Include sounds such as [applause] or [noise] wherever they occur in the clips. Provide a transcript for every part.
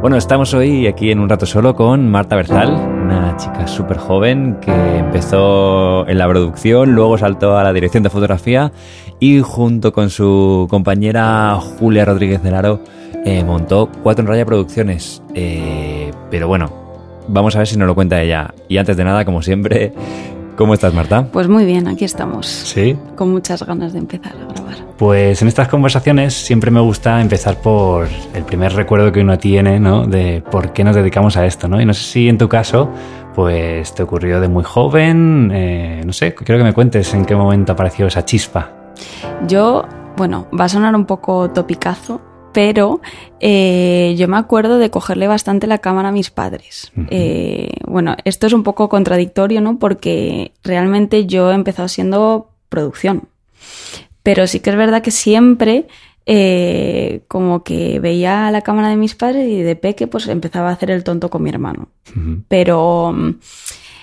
Bueno, estamos hoy aquí en un rato solo con Marta Berzal, una chica súper joven que empezó en la producción, luego saltó a la dirección de fotografía y junto con su compañera Julia Rodríguez de Laro eh, montó Cuatro en Raya Producciones. Eh, pero bueno, vamos a ver si nos lo cuenta ella. Y antes de nada, como siempre, ¿cómo estás Marta? Pues muy bien, aquí estamos. Sí. Con muchas ganas de empezar a grabar. Pues en estas conversaciones siempre me gusta empezar por el primer recuerdo que uno tiene, ¿no? De por qué nos dedicamos a esto, ¿no? Y no sé si en tu caso, pues te ocurrió de muy joven, eh, no sé, quiero que me cuentes en qué momento apareció esa chispa. Yo, bueno, va a sonar un poco topicazo, pero eh, yo me acuerdo de cogerle bastante la cámara a mis padres. Eh, bueno, esto es un poco contradictorio, ¿no? Porque realmente yo he empezado siendo producción. Pero sí que es verdad que siempre eh, como que veía la cámara de mis padres y de peque pues empezaba a hacer el tonto con mi hermano. Pero mm,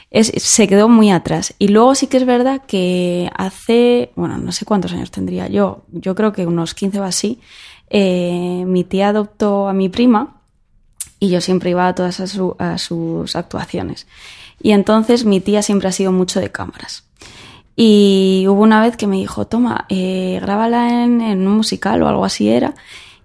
es, se quedó muy atrás. Y luego sí que es verdad que hace, bueno, no sé cuántos años tendría yo, yo creo que unos 15 o así, eh, mi tía adoptó a mi prima y yo siempre iba a todas a, su, a sus actuaciones. Y entonces mi tía siempre ha sido mucho de cámaras. Y hubo una vez que me dijo, toma, eh, grábala en, un musical o algo así era.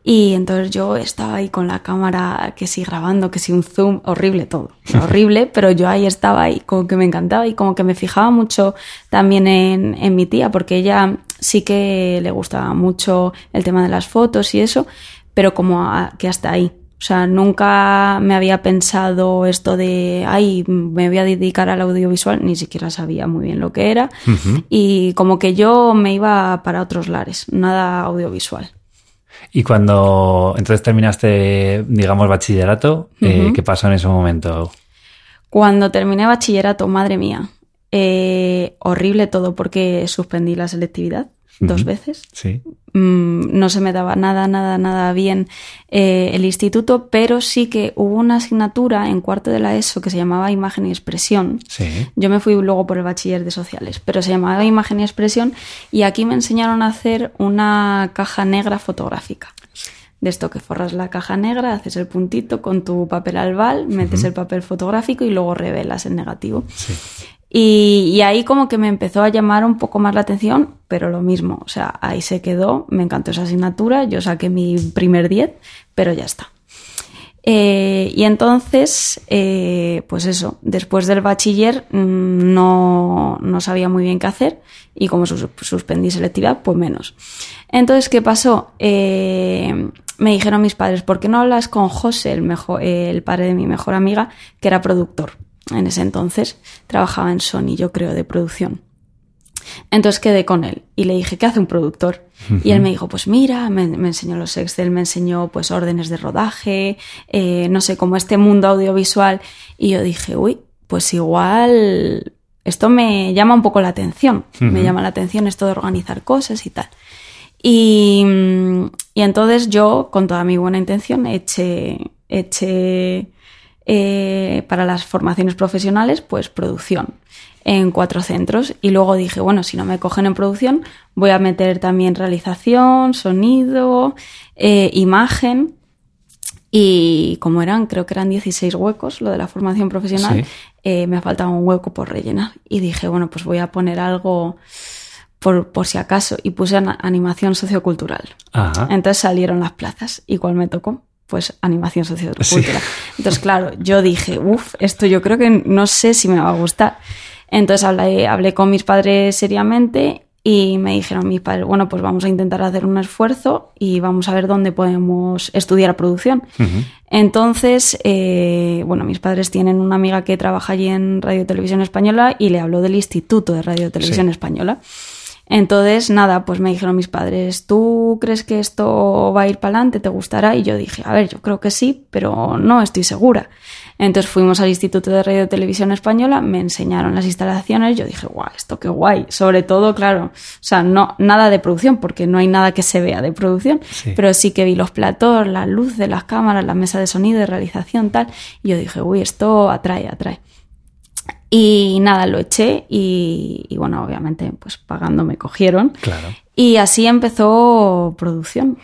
Y entonces yo estaba ahí con la cámara, que sí grabando, que sí un zoom, horrible todo, [laughs] horrible, pero yo ahí estaba ahí, como que me encantaba y como que me fijaba mucho también en, en mi tía, porque ella sí que le gustaba mucho el tema de las fotos y eso, pero como a, que hasta ahí. O sea, nunca me había pensado esto de, ay, me voy a dedicar al audiovisual, ni siquiera sabía muy bien lo que era. Uh -huh. Y como que yo me iba para otros lares, nada audiovisual. Y cuando entonces terminaste, digamos, bachillerato, uh -huh. eh, ¿qué pasó en ese momento? Cuando terminé bachillerato, madre mía, eh, horrible todo porque suspendí la selectividad uh -huh. dos veces. Sí. Mm, no se me daba nada, nada, nada bien eh, el instituto, pero sí que hubo una asignatura en cuarto de la ESO que se llamaba Imagen y Expresión. Sí. Yo me fui luego por el bachiller de sociales, pero se llamaba Imagen y Expresión y aquí me enseñaron a hacer una caja negra fotográfica. De esto que forras la caja negra, haces el puntito con tu papel albal, metes uh -huh. el papel fotográfico y luego revelas el negativo. Sí. Y, ahí como que me empezó a llamar un poco más la atención, pero lo mismo, o sea, ahí se quedó, me encantó esa asignatura, yo saqué mi primer 10, pero ya está. Eh, y entonces, eh, pues eso, después del bachiller mmm, no, no, sabía muy bien qué hacer y como sus, suspendí selectividad, pues menos. Entonces, ¿qué pasó? Eh, me dijeron mis padres, ¿por qué no hablas con José, el, mejor, el padre de mi mejor amiga, que era productor? En ese entonces trabajaba en Sony, yo creo, de producción. Entonces quedé con él y le dije, ¿qué hace un productor? Uh -huh. Y él me dijo, pues mira, me, me, enseñó los Excel, me enseñó pues órdenes de rodaje, eh, no sé, como este mundo audiovisual. Y yo dije, uy, pues igual esto me llama un poco la atención, uh -huh. me llama la atención esto de organizar cosas y tal. Y, y entonces yo, con toda mi buena intención, eché, eché eh, para las formaciones profesionales, pues producción en cuatro centros. Y luego dije, bueno, si no me cogen en producción, voy a meter también realización, sonido, eh, imagen. Y como eran, creo que eran 16 huecos, lo de la formación profesional, sí. eh, me faltaba un hueco por rellenar. Y dije, bueno, pues voy a poner algo por, por si acaso. Y puse animación sociocultural. Ajá. Entonces salieron las plazas. ¿Y cuál me tocó? Pues animación sociocultural. Sí. Entonces, claro, yo dije, uff, esto yo creo que no sé si me va a gustar. Entonces hablé, hablé con mis padres seriamente y me dijeron mis padres, bueno, pues vamos a intentar hacer un esfuerzo y vamos a ver dónde podemos estudiar producción. Uh -huh. Entonces, eh, bueno, mis padres tienen una amiga que trabaja allí en Radio Televisión Española y le habló del Instituto de Radio Televisión sí. Española. Entonces, nada, pues me dijeron mis padres, ¿tú crees que esto va a ir para adelante? ¿Te gustará? Y yo dije, a ver, yo creo que sí, pero no estoy segura. Entonces fuimos al Instituto de Radio y Televisión Española, me enseñaron las instalaciones, yo dije, guau, esto qué guay. Sobre todo, claro, o sea, no, nada de producción, porque no hay nada que se vea de producción, sí. pero sí que vi los platós, la luz de las cámaras, la mesa de sonido, de realización, tal. Y yo dije, uy, esto atrae, atrae. Y nada, lo eché y, y, bueno, obviamente, pues pagando me cogieron. Claro. Y así empezó producción.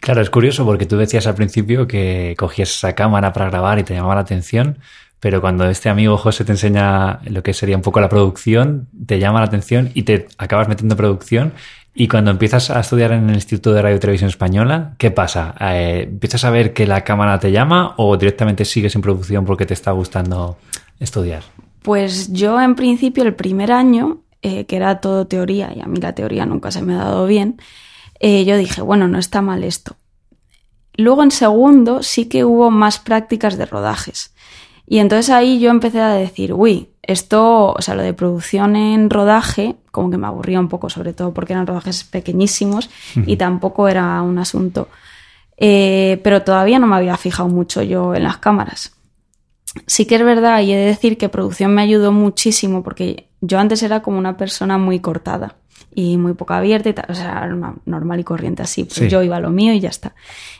Claro, es curioso porque tú decías al principio que cogías esa cámara para grabar y te llamaba la atención, pero cuando este amigo José te enseña lo que sería un poco la producción, te llama la atención y te acabas metiendo producción. Y cuando empiezas a estudiar en el Instituto de Radio y Televisión Española, ¿qué pasa? Eh, ¿Empiezas a ver que la cámara te llama o directamente sigues en producción porque te está gustando estudiar? Pues yo en principio el primer año, eh, que era todo teoría, y a mí la teoría nunca se me ha dado bien, eh, yo dije, bueno, no está mal esto. Luego en segundo sí que hubo más prácticas de rodajes. Y entonces ahí yo empecé a decir, uy, esto, o sea, lo de producción en rodaje, como que me aburría un poco, sobre todo porque eran rodajes pequeñísimos y tampoco era un asunto. Eh, pero todavía no me había fijado mucho yo en las cámaras. Sí que es verdad y he de decir que producción me ayudó muchísimo porque yo antes era como una persona muy cortada y muy poco abierta y tal, o sea, normal y corriente así, pues yo iba a lo mío y ya está.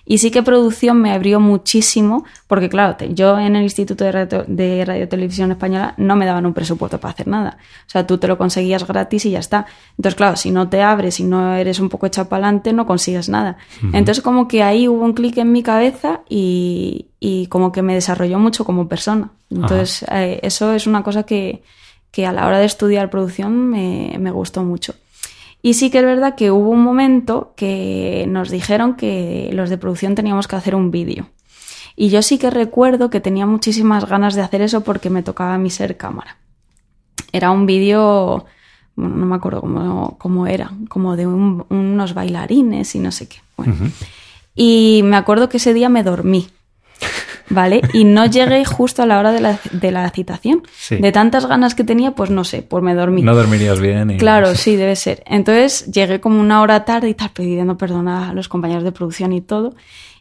Y sí que producción me abrió muchísimo, porque claro, yo en el Instituto de Radio, de Radio Televisión Española no me daban un presupuesto para hacer nada, o sea, tú te lo conseguías gratis y ya está. Entonces, claro, si no te abres, si no eres un poco echado para adelante, no consigues nada. Entonces, como que ahí hubo un clic en mi cabeza y, y, como que me desarrolló mucho como persona. Entonces, eh, eso es una cosa que, que a la hora de estudiar producción me, me gustó mucho. Y sí que es verdad que hubo un momento que nos dijeron que los de producción teníamos que hacer un vídeo. Y yo sí que recuerdo que tenía muchísimas ganas de hacer eso porque me tocaba a mí ser cámara. Era un vídeo, bueno, no me acuerdo cómo, era, como de unos bailarines y no sé qué. Y me acuerdo que ese día me dormí. ¿Vale? Y no llegué justo a la hora de la, de la citación. De tantas ganas que tenía, pues no sé, pues me dormí. No dormirías bien. Claro, sí, debe ser. Entonces llegué como una hora tarde y tal, pidiendo perdón a los compañeros de producción y todo.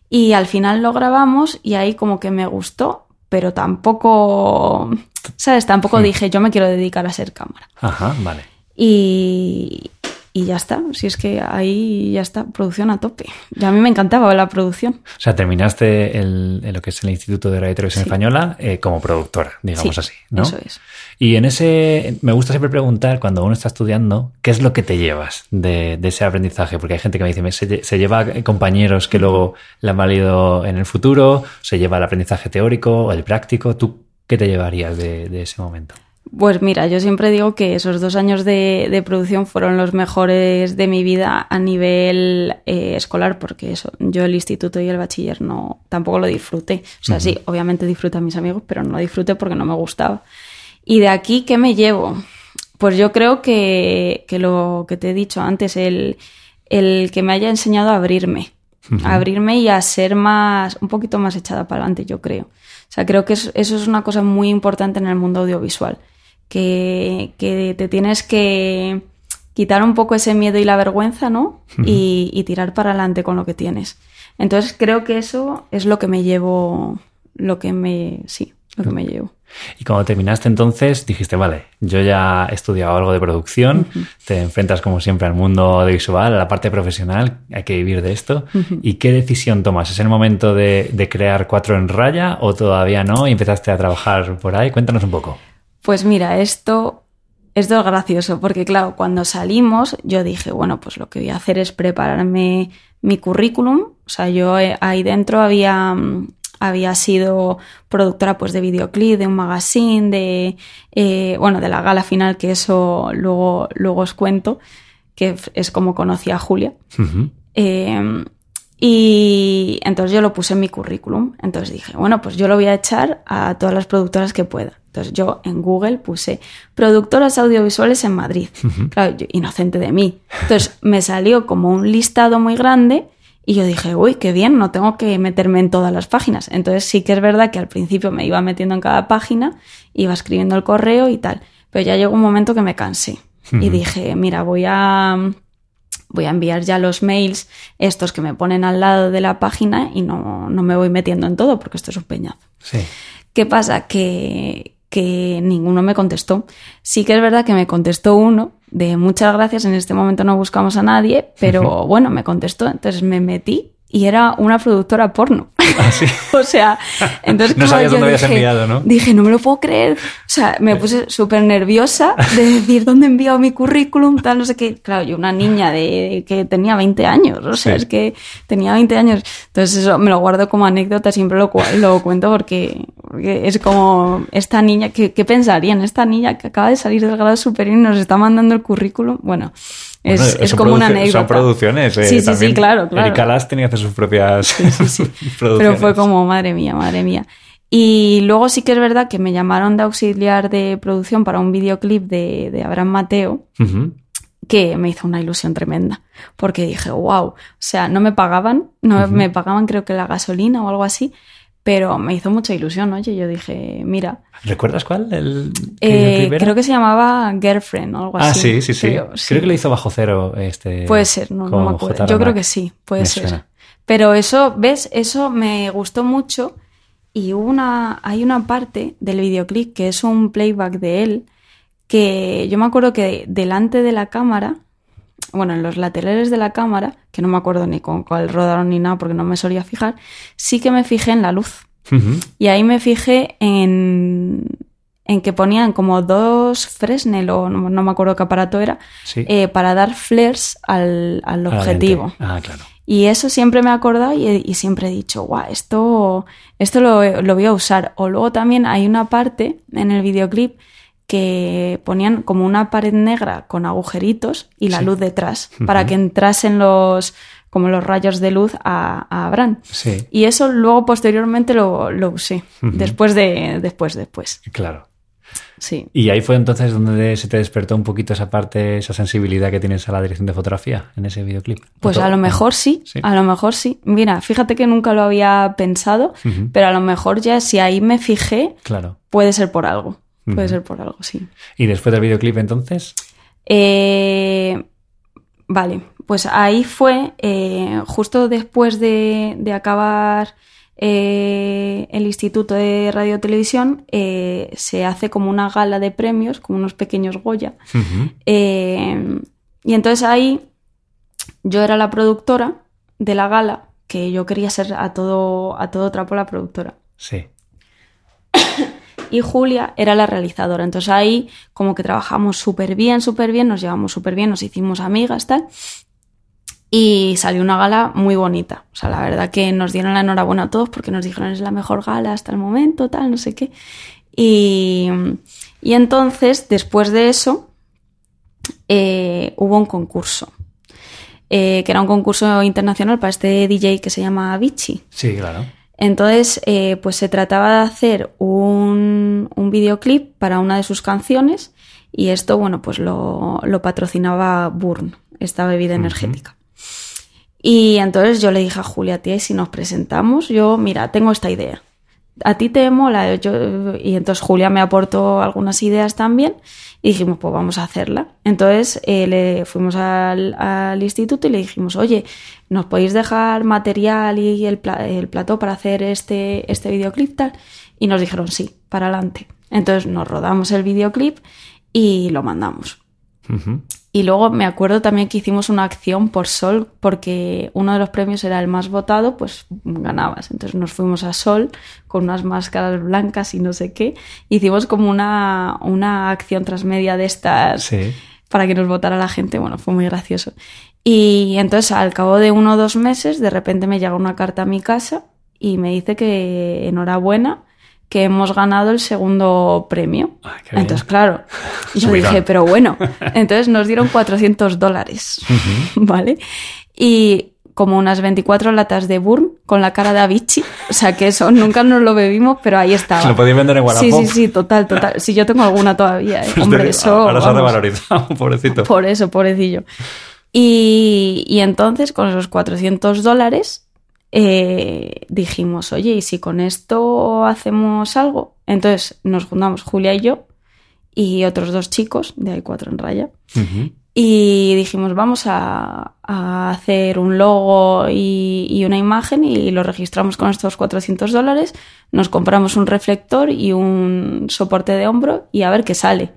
Y al final lo grabamos y ahí como que me gustó, pero tampoco, ¿sabes? Tampoco dije, yo me quiero dedicar a ser cámara. Ajá, vale. Y, y ya está. Si es que ahí ya está, producción a tope. Y a mí me encantaba la producción. O sea, terminaste el, lo que es el Instituto de Radio y Televisión Española eh, como productora, digamos así, ¿no? Eso es. Y en ese, me gusta siempre preguntar cuando uno está estudiando, ¿qué es lo que te llevas de, ese aprendizaje? Porque hay gente que me dice, se, lleva compañeros que luego le han valido en el futuro, se lleva el aprendizaje teórico o el práctico. ¿Tú qué te llevarías de ese momento? Pues mira, yo siempre digo que esos dos años de, producción fueron los mejores de mi vida a nivel eh, escolar, porque eso, yo el instituto y el bachiller no, tampoco lo disfruté. O sea, sí, obviamente disfruté a mis amigos, pero no lo disfruté porque no me gustaba. Y de aquí, ¿qué me llevo? Pues yo creo que, lo que te he dicho antes, el, el que me haya enseñado a abrirme, a abrirme y a ser más, un poquito más echada para adelante, yo creo. O sea, creo que eso es una cosa muy importante en el mundo audiovisual que, te tienes que quitar un poco ese miedo y la vergüenza, ¿no? y, tirar para adelante con lo que tienes. Entonces creo que eso es lo que me llevo, lo que me, sí, lo que me llevo. Y cuando terminaste entonces dijiste, vale, yo ya he estudiado algo de producción, te enfrentas como siempre al mundo audiovisual, a la parte profesional, hay que vivir de esto. ¿Y qué decisión tomas? ¿Es el momento de, de crear cuatro en raya o todavía no y empezaste a trabajar por ahí? Cuéntanos un poco. Pues mira, esto, esto es gracioso, porque claro, cuando salimos yo dije, bueno, pues lo que voy a hacer es prepararme mi currículum. O sea, yo eh, ahí dentro había, mm, había sido productora pues de videoclip, de un magazine, de eh, bueno, de la gala final, que eso luego, luego os cuento, que es como conocí a Julia. Y entonces yo lo puse en mi currículum. Entonces dije, bueno, pues yo lo voy a echar a todas las productoras que pueda. Entonces yo en Google puse productoras audiovisuales en Madrid. Claro, inocente de mí. Entonces me salió como un listado muy grande y yo dije, uy, qué bien, no tengo que meterme en todas las páginas. Entonces sí que es verdad que al principio me iba metiendo en cada página, iba escribiendo el correo y tal. Pero ya llegó un momento que me cansé y dije, mira, voy a voy a enviar ya los mails estos que me ponen al lado de la página y no, no me voy metiendo en todo porque esto es un peñazo. Sí. ¿Qué pasa? Que, que ninguno me contestó. Sí que es verdad que me contestó uno de muchas gracias, en este momento no buscamos a nadie, pero [laughs] bueno, me contestó, entonces me metí y era una productora porno. Ah, sí. [laughs] o sea, entonces No sabías dónde habías dije, enviado, ¿no? Dije, no me lo puedo creer. O sea, me puse súper nerviosa de decir dónde he enviado mi currículum, tal, no sé qué. Claro, yo una niña de que tenía 20 años, o sea, Sí. es que tenía 20 años. Entonces eso me lo guardo como anécdota, siempre lo, lo cuento porque, porque es como esta niña, ¿qué, ¿qué pensarían? Esta niña que acaba de salir del grado superior y nos está mandando el currículum. Bueno, Bueno, es como una anécdota. Son producciones. eh, Sí, sí, sí, claro, claro. Erika tenía que hacer sus propias [laughs] Pero producciones. fue como, madre mía, madre mía. Y luego sí que es verdad que me llamaron de auxiliar de producción para un videoclip de, de Abraham Mateo, que me hizo una ilusión tremenda. Porque dije, wow, o sea, no me pagaban, no me pagaban creo que la gasolina o algo así, pero me hizo mucha ilusión, oye, yo dije, mira, ¿Recuerdas cuál? El eh, creo que se llamaba Girlfriend o algo Ah, así. sí, sí, sí. Creo, que lo hizo bajo cero. Este, Puede ser, no, no me acuerdo. J. Yo creo que sí, puede Me ser. suena. Pero eso, ¿ves? Eso me gustó mucho. Y una, hay una parte del videoclip que es un playback de él, que yo me acuerdo que delante de la cámara, bueno, en los laterales de la cámara, que no me acuerdo ni con cuál rodaron ni nada porque no me solía fijar, sí que me fijé en la luz. Y ahí me fijé en, en que ponían como dos Fresnel o no, no me acuerdo qué aparato era, Sí. eh, para dar flares al, al objetivo. Ah, claro. Y eso siempre me he acordado y, y siempre he dicho, guau, esto, esto lo, lo voy a usar. O luego también hay una parte en el videoclip que ponían como una pared negra con agujeritos y la Sí. luz detrás para que entrasen los como los rayos de luz a, a Abraham. Sí, Y eso luego posteriormente lo, lo usé. Después de, después, después. claro. Sí. Y ahí fue entonces donde se te despertó un poquito esa parte, esa sensibilidad que tienes a la dirección de fotografía en ese videoclip. Pues ¿O a lo mejor sí, Sí. a lo mejor sí. Mira, fíjate que nunca lo había pensado, pero a lo mejor ya si ahí me fijé, Claro. puede ser por algo. Puede ser por algo, sí. Y después del videoclip entonces, Eh, vale, pues ahí fue eh, justo después de, de acabar eh, el Instituto de Radio Televisión, eh, se hace como una gala de premios, como unos pequeños Goya. Y entonces ahí yo era la productora de la gala, que yo quería ser a todo, a todo trapo la productora. sí. [coughs] Y Julia era la realizadora. Entonces ahí como que trabajamos súper bien, súper bien, nos llevamos súper bien, nos hicimos amigas, tal. Y salió una gala muy bonita. O sea, la verdad que nos dieron la enhorabuena a todos porque nos dijeron es la mejor gala hasta el momento, tal, no sé qué. Y, y entonces, después de eso, eh, hubo un concurso. eh, que era un concurso internacional para este DJ que se llama Avicii. Sí, claro. Entonces, eh, pues se trataba de hacer un, un videoclip para una de sus canciones y esto, bueno, pues lo, lo patrocinaba Burn, esta bebida energética. Y entonces yo le dije a Julia, tía, ¿y si nos presentamos? Yo, mira, tengo esta idea. ¿A ti te mola? Yo- y entonces Julia me aportó algunas ideas también y dijimos, pues vamos a hacerla. Entonces eh, le fuimos al, instituto y le dijimos, oye, ¿nos podéis dejar material y el, pla- el plató para hacer este, este videoclip tal? Y nos dijeron, sí, para adelante. Entonces nos rodamos el videoclip y lo mandamos. Y luego me acuerdo también que hicimos una acción por Sol, porque uno de los premios era el más votado, pues ganabas. Entonces nos fuimos a Sol con unas máscaras blancas y no sé qué. Hicimos como una, una acción transmedia de estas Sí. para que nos votara la gente. Bueno, fue muy gracioso. Y entonces al cabo de uno o dos meses, de repente me llega una carta a mi casa y me dice que enhorabuena, que hemos ganado el segundo premio. Ah, entonces, claro, yo dije, pero bueno, [laughs] entonces nos dieron 400 dólares, [laughs] ¿vale? Y como unas 24 latas de Burn con la cara de Avicii, o sea que eso nunca nos lo bebimos, pero ahí estaba. Lo podéis vender en Sí, Wallapop. sí, sí, total, total. Si yo tengo alguna todavía, ¿eh? [laughs] Pues hombre, eso... Ahora se ha revalorizado, pobrecito. Por eso, pobrecillo. Y, y entonces, con esos 400 dólares, eh, dijimos, oye, ¿y si con esto hacemos algo? Entonces nos juntamos Julia y yo y otros dos chicos, de ahí cuatro en raya, y dijimos, vamos a, a hacer un logo y, y una imagen y lo registramos con estos 400 dólares, nos compramos un reflector y un soporte de hombro y a ver qué sale.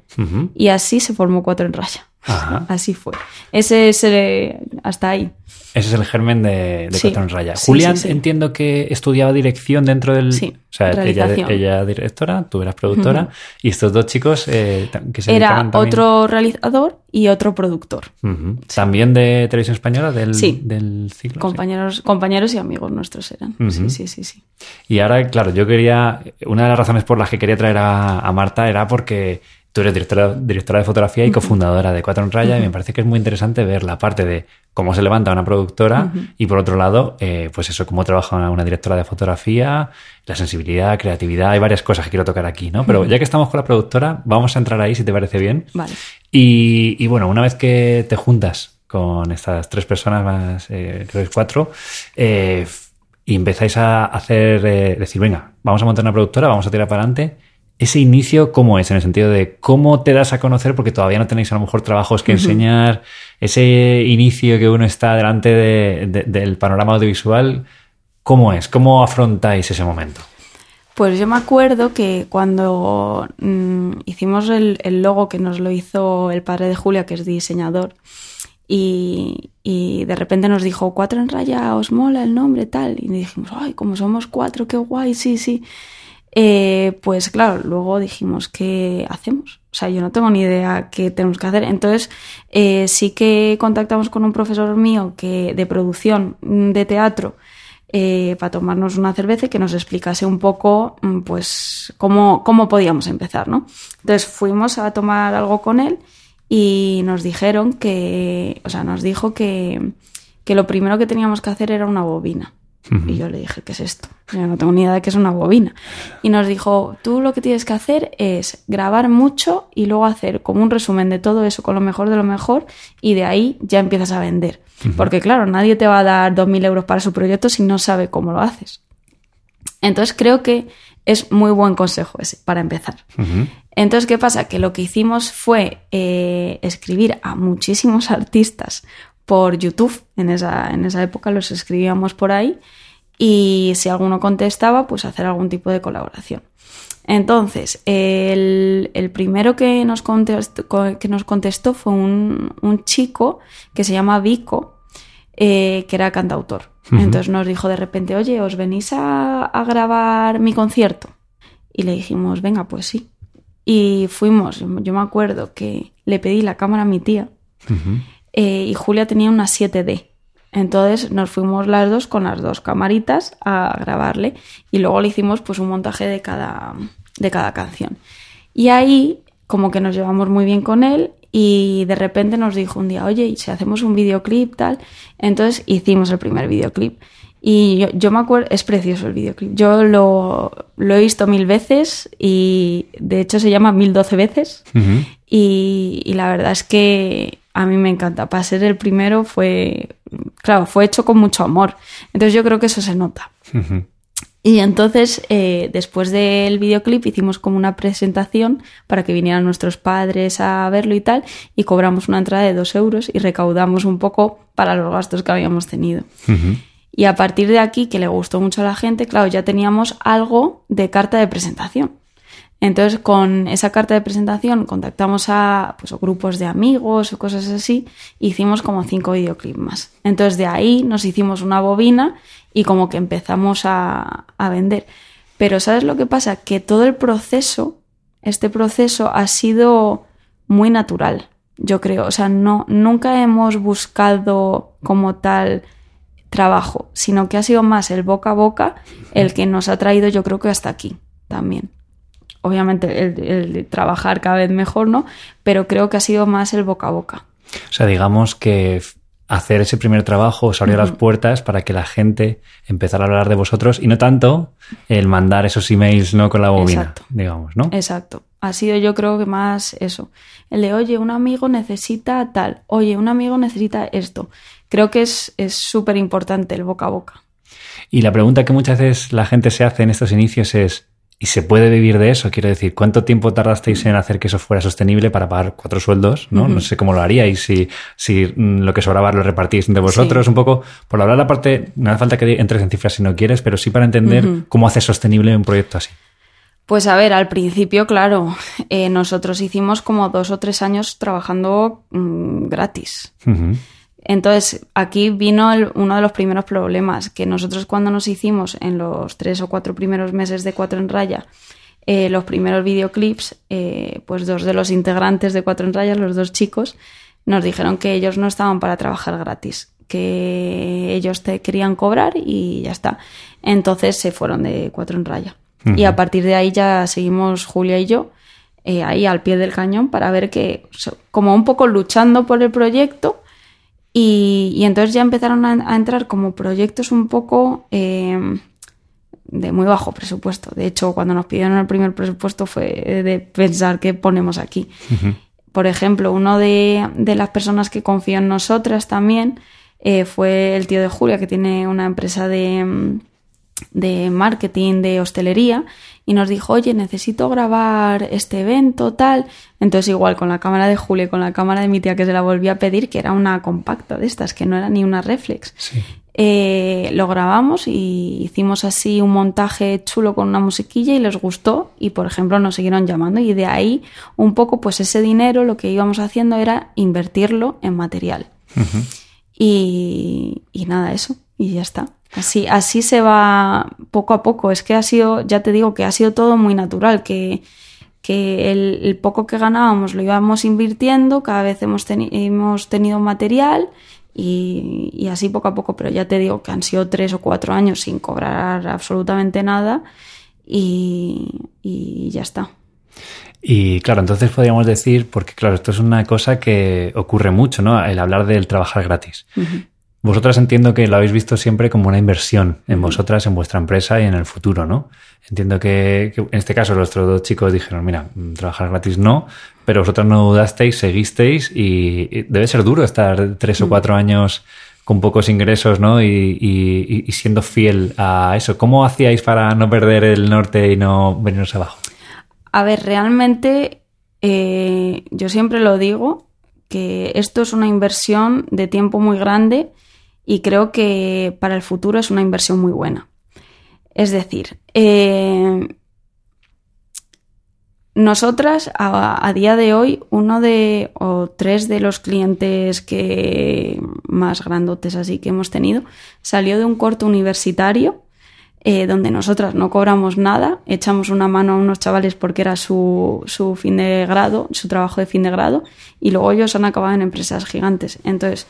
Y así se formó cuatro en raya. Ajá. Así fue. Ese es eh, hasta ahí. Ese es el germen de, de Sí. Raya. Sí, Julián, sí, entiendo que estudiaba dirección dentro del... Sí, o sea, ella, ella directora, tú eras productora, y estos dos chicos eh, que se Era también- otro realizador y otro productor. ¿También de televisión española, del, Sí. del ciclo? Compañeros, compañeros y amigos nuestros eran. Sí, sí, sí, sí. Y ahora, claro, yo quería. Una de las razones por las que quería traer a, a Marta era porque tú eres directora, directora de fotografía y cofundadora de Cuatro en Raya, y me parece que es muy interesante ver la parte de cómo se levanta una productora y, por otro lado, eh, pues eso, cómo trabaja una, una directora de fotografía, la sensibilidad, creatividad. Hay varias cosas que quiero tocar aquí, ¿no? Pero ya que estamos con la productora, vamos a entrar ahí, si te parece bien. Vale. Y, y bueno, una vez que te juntas con estas tres personas más, eh, creo que es cuatro, eh, y empezáis a hacer, eh, decir, venga, vamos a montar una productora, vamos a tirar para adelante. Ese inicio, ¿cómo es? En el sentido de cómo te das a conocer, porque todavía no tenéis a lo mejor trabajos que enseñar, ese inicio que uno está delante de- de- del panorama audiovisual, ¿cómo es? ¿Cómo afrontáis ese momento? Pues yo me acuerdo que cuando mm, hicimos el, el logo que nos lo hizo el padre de Julia, que es diseñador, y, y de repente nos dijo, cuatro en raya, os mola el nombre, tal. Y dijimos, ay, como somos cuatro, qué guay, sí, sí. Eh, pues claro, luego dijimos, ¿qué hacemos? O sea, yo no tengo ni idea qué tenemos que hacer. Entonces, eh, sí que contactamos con un profesor mío que, de producción mm, de teatro eh, para tomarnos una cerveza y que nos explicase un poco, mm, pues, cómo, cómo podíamos empezar, ¿no? Entonces fuimos a tomar algo con él y nos dijeron que, o sea, nos dijo que, que lo primero que teníamos que hacer era una bobina. Y yo le dije, ¿qué es esto? Yo no tengo ni idea de qué es una bobina. Y nos dijo, tú lo que tienes que hacer es grabar mucho y luego hacer como un resumen de todo eso con lo mejor de lo mejor y de ahí ya empiezas a vender. Porque claro, nadie te va a dar 2.000 euros para su proyecto si no sabe cómo lo haces. Entonces creo que es muy buen consejo ese para empezar. Entonces, ¿qué pasa? Que lo que hicimos fue eh, escribir a muchísimos [laughs] artistas por YouTube. En esa, en esa época los escribíamos por ahí. Y si alguno contestaba, pues hacer algún tipo de colaboración. Entonces, el, el primero que nos contestó, que nos contestó fue un, un chico que se llama Vico, eh, que era cantautor. Entonces nos dijo de repente, oye, ¿os venís a, a grabar mi concierto? Y le dijimos, venga, pues sí. Y fuimos, yo, yo me acuerdo que le pedí la cámara a mi tía eh, y Julia tenía una 7D. Entonces nos fuimos las dos con las dos camaritas a grabarle y luego le hicimos pues un montaje de cada, de cada canción. Y ahí como que nos llevamos muy bien con él y de repente nos dijo un día, oye, ¿y si hacemos un videoclip tal? Entonces hicimos el primer videoclip. Y yo, yo me acuerdo, es precioso el videoclip. Yo lo, lo he visto mil veces y de hecho se llama mil doce veces. Y, y la verdad es que a mí me encanta. Para ser el primero fue, claro, fue hecho con mucho amor. Entonces yo creo que eso se nota. Y entonces, eh, después del videoclip, hicimos como una presentación para que vinieran nuestros padres a verlo y tal, y cobramos una entrada de dos euros y recaudamos un poco para los gastos que habíamos tenido. Y a partir de aquí, que le gustó mucho a la gente, claro, ya teníamos algo de carta de presentación. Entonces, con esa carta de presentación contactamos a pues, grupos de amigos o cosas así, hicimos como cinco videoclips más. Entonces, de ahí nos hicimos una bobina y como que empezamos a, a vender. Pero ¿sabes lo que pasa? Que todo el proceso, este proceso ha sido muy natural, yo creo. O sea, no, nunca hemos buscado como tal trabajo, sino que ha sido más el boca a boca el que nos ha traído yo creo que hasta aquí también. Obviamente el, trabajar cada vez mejor, ¿no? Pero creo que ha sido más el boca a boca. O sea, digamos que hacer ese primer trabajo os abrió las puertas para que la gente empezara a hablar de vosotros y no tanto el mandar esos emails no con la bobina, Exacto. digamos, ¿no? Exacto. Ha sido yo creo que más eso. El de, oye, un amigo necesita tal, oye, un amigo necesita esto. Creo que es es súper importante el boca a boca. Y la pregunta que muchas veces la gente se hace en estos inicios es, ¿y se puede vivir de eso? Quiero decir, ¿cuánto tiempo tardasteis en hacer que eso fuera sostenible para pagar cuatro sueldos? No, no sé cómo lo haríais, si, si mm, lo que sobraba lo repartís entre vosotros, Sí. un poco, por hablar la parte, no hace falta que entres en cifras si no quieres, pero sí para entender cómo haces sostenible un proyecto así. Pues a ver, al principio, claro, eh, nosotros hicimos como dos o tres años trabajando mm, gratis. Entonces, aquí vino uno de los primeros problemas, que nosotros cuando nos hicimos en los tres o cuatro primeros meses de Cuatro en Raya, eh, los primeros videoclips, eh, pues dos de los integrantes de Cuatro en Raya, los dos chicos, nos dijeron que ellos no estaban para trabajar gratis, que ellos te querían cobrar y ya está. Entonces se fueron de Cuatro en Raya. Y a partir de ahí ya seguimos Julia y yo eh, ahí al pie del cañón para ver que, como un poco luchando por el proyecto, y, entonces ya empezaron a, entrar como proyectos un poco eh, de muy bajo presupuesto. De hecho, cuando nos pidieron el primer presupuesto fue de pensar qué ponemos aquí. Por ejemplo, uno de, las personas que confió en nosotras también eh, fue el tío de Julia, que tiene una empresa de, de marketing, de hostelería, y nos dijo, oye, necesito grabar este evento, tal. Entonces igual con la cámara de Julia y con la cámara de mi tía que se la volví a pedir, que era una compacta de estas, que no era ni una reflex. Eh, lo grabamos y hicimos así un montaje chulo con una musiquilla y les gustó y por ejemplo nos siguieron llamando y de ahí un poco pues ese dinero lo que íbamos haciendo era invertirlo en material. y, y nada, eso, y ya está. Así, así se va poco a poco. Es que ha sido, ya te digo, que ha sido todo muy natural, que, que el, poco que ganábamos lo íbamos invirtiendo, cada vez hemos, hemos tenido material y, así poco a poco, pero ya te digo que han sido tres o cuatro años sin cobrar absolutamente nada y, ya está. Y claro, entonces podríamos decir, porque claro, esto es una cosa que ocurre mucho, ¿no? El hablar del trabajar gratis. Vosotras entiendo que lo habéis visto siempre como una inversión en vosotras, en vuestra empresa y en el futuro, ¿no? Entiendo que, en este caso los otros dos chicos dijeron, mira, trabajar gratis no, pero vosotras no dudasteis, seguisteis y, debe ser duro estar tres o mm. cuatro años con pocos ingresos, ¿no? Y, siendo fiel a eso. ¿Cómo hacíais para no perder el norte y no venirnos abajo? A ver, realmente eh, yo siempre lo digo, que esto es una inversión de tiempo muy grande y creo que para el futuro es una inversión muy buena. Es decir, eh, nosotras a, día de hoy, uno de o tres de los clientes que más grandotes así que hemos tenido salió de un corto universitario eh, donde nosotras no cobramos nada, echamos una mano a unos chavales porque era su, su, fin de grado, su trabajo de fin de grado, y luego ellos han acabado en empresas gigantes. Entonces,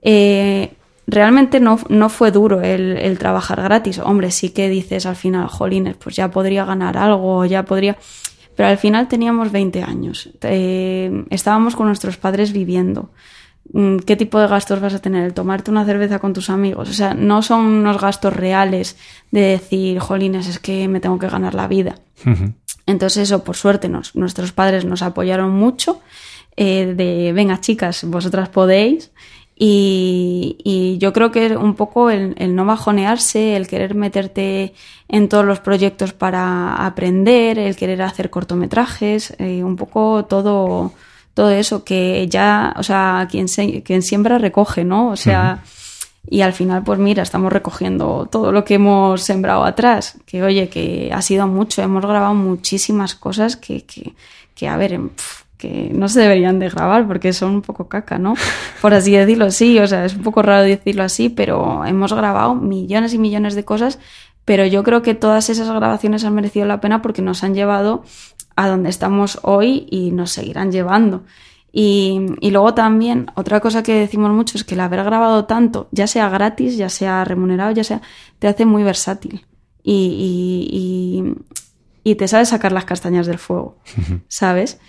eh, realmente no, no fue duro el, trabajar gratis. Hombre, sí que dices al final, jolines, pues ya podría ganar algo, ya podría... Pero al final teníamos 20 años, eh, estábamos con nuestros padres viviendo. Mm, ¿Qué tipo de gastos vas a tener? El tomarte una cerveza con tus amigos. O sea, no son unos gastos reales de decir, jolines, es que me tengo que ganar la vida. Entonces eso, por suerte, nos, nuestros padres nos apoyaron mucho. Eh, de, venga chicas, vosotras podéis. Y, yo creo que un poco el, no bajonearse, el querer meterte en todos los proyectos para aprender, el querer hacer cortometrajes, eh, un poco todo, todo eso que ya, o sea, quien, quien siembra recoge, ¿no? O sea, y al final, pues mira, estamos recogiendo todo lo que hemos sembrado atrás, que oye, que ha sido mucho, hemos grabado muchísimas cosas que, que, que a ver, que no se deberían de grabar porque son un poco caca, ¿no? Por así decirlo, sí, o sea, es un poco raro decirlo así, pero hemos grabado millones y millones de cosas, pero yo creo que todas esas grabaciones han merecido la pena porque nos han llevado a donde estamos hoy y nos seguirán llevando. Y, luego también, otra cosa que decimos mucho es que el haber grabado tanto, ya sea gratis, ya sea remunerado, ya sea, te hace muy versátil. Y, y, y te sabes sacar las castañas del fuego, [laughs] ¿sabes?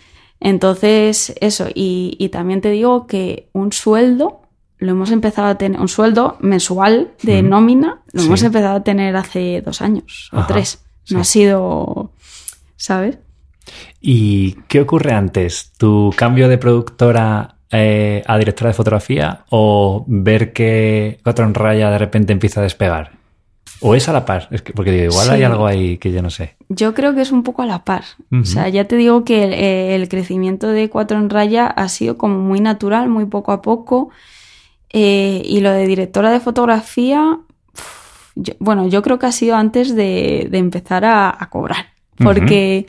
Entonces, eso, y, también te digo que un sueldo lo hemos empezado a tener, un sueldo mensual de nómina, lo hemos empezado a tener hace dos años o tres. No ha sido, ¿sabes? ¿Y qué ocurre antes? ¿Tu cambio de productora eh, a directora de fotografía o ver que Cuatro en Raya de repente empieza a despegar? ¿O es a la par? Es que, porque igual hay algo ahí que yo no sé. Yo creo que es un poco a la par. O sea, ya te digo que el, crecimiento de Cuatro en Raya ha sido como muy natural, muy poco a poco. Eh, y lo de directora de fotografía, bueno, yo creo que ha sido antes de, empezar a, cobrar. Porque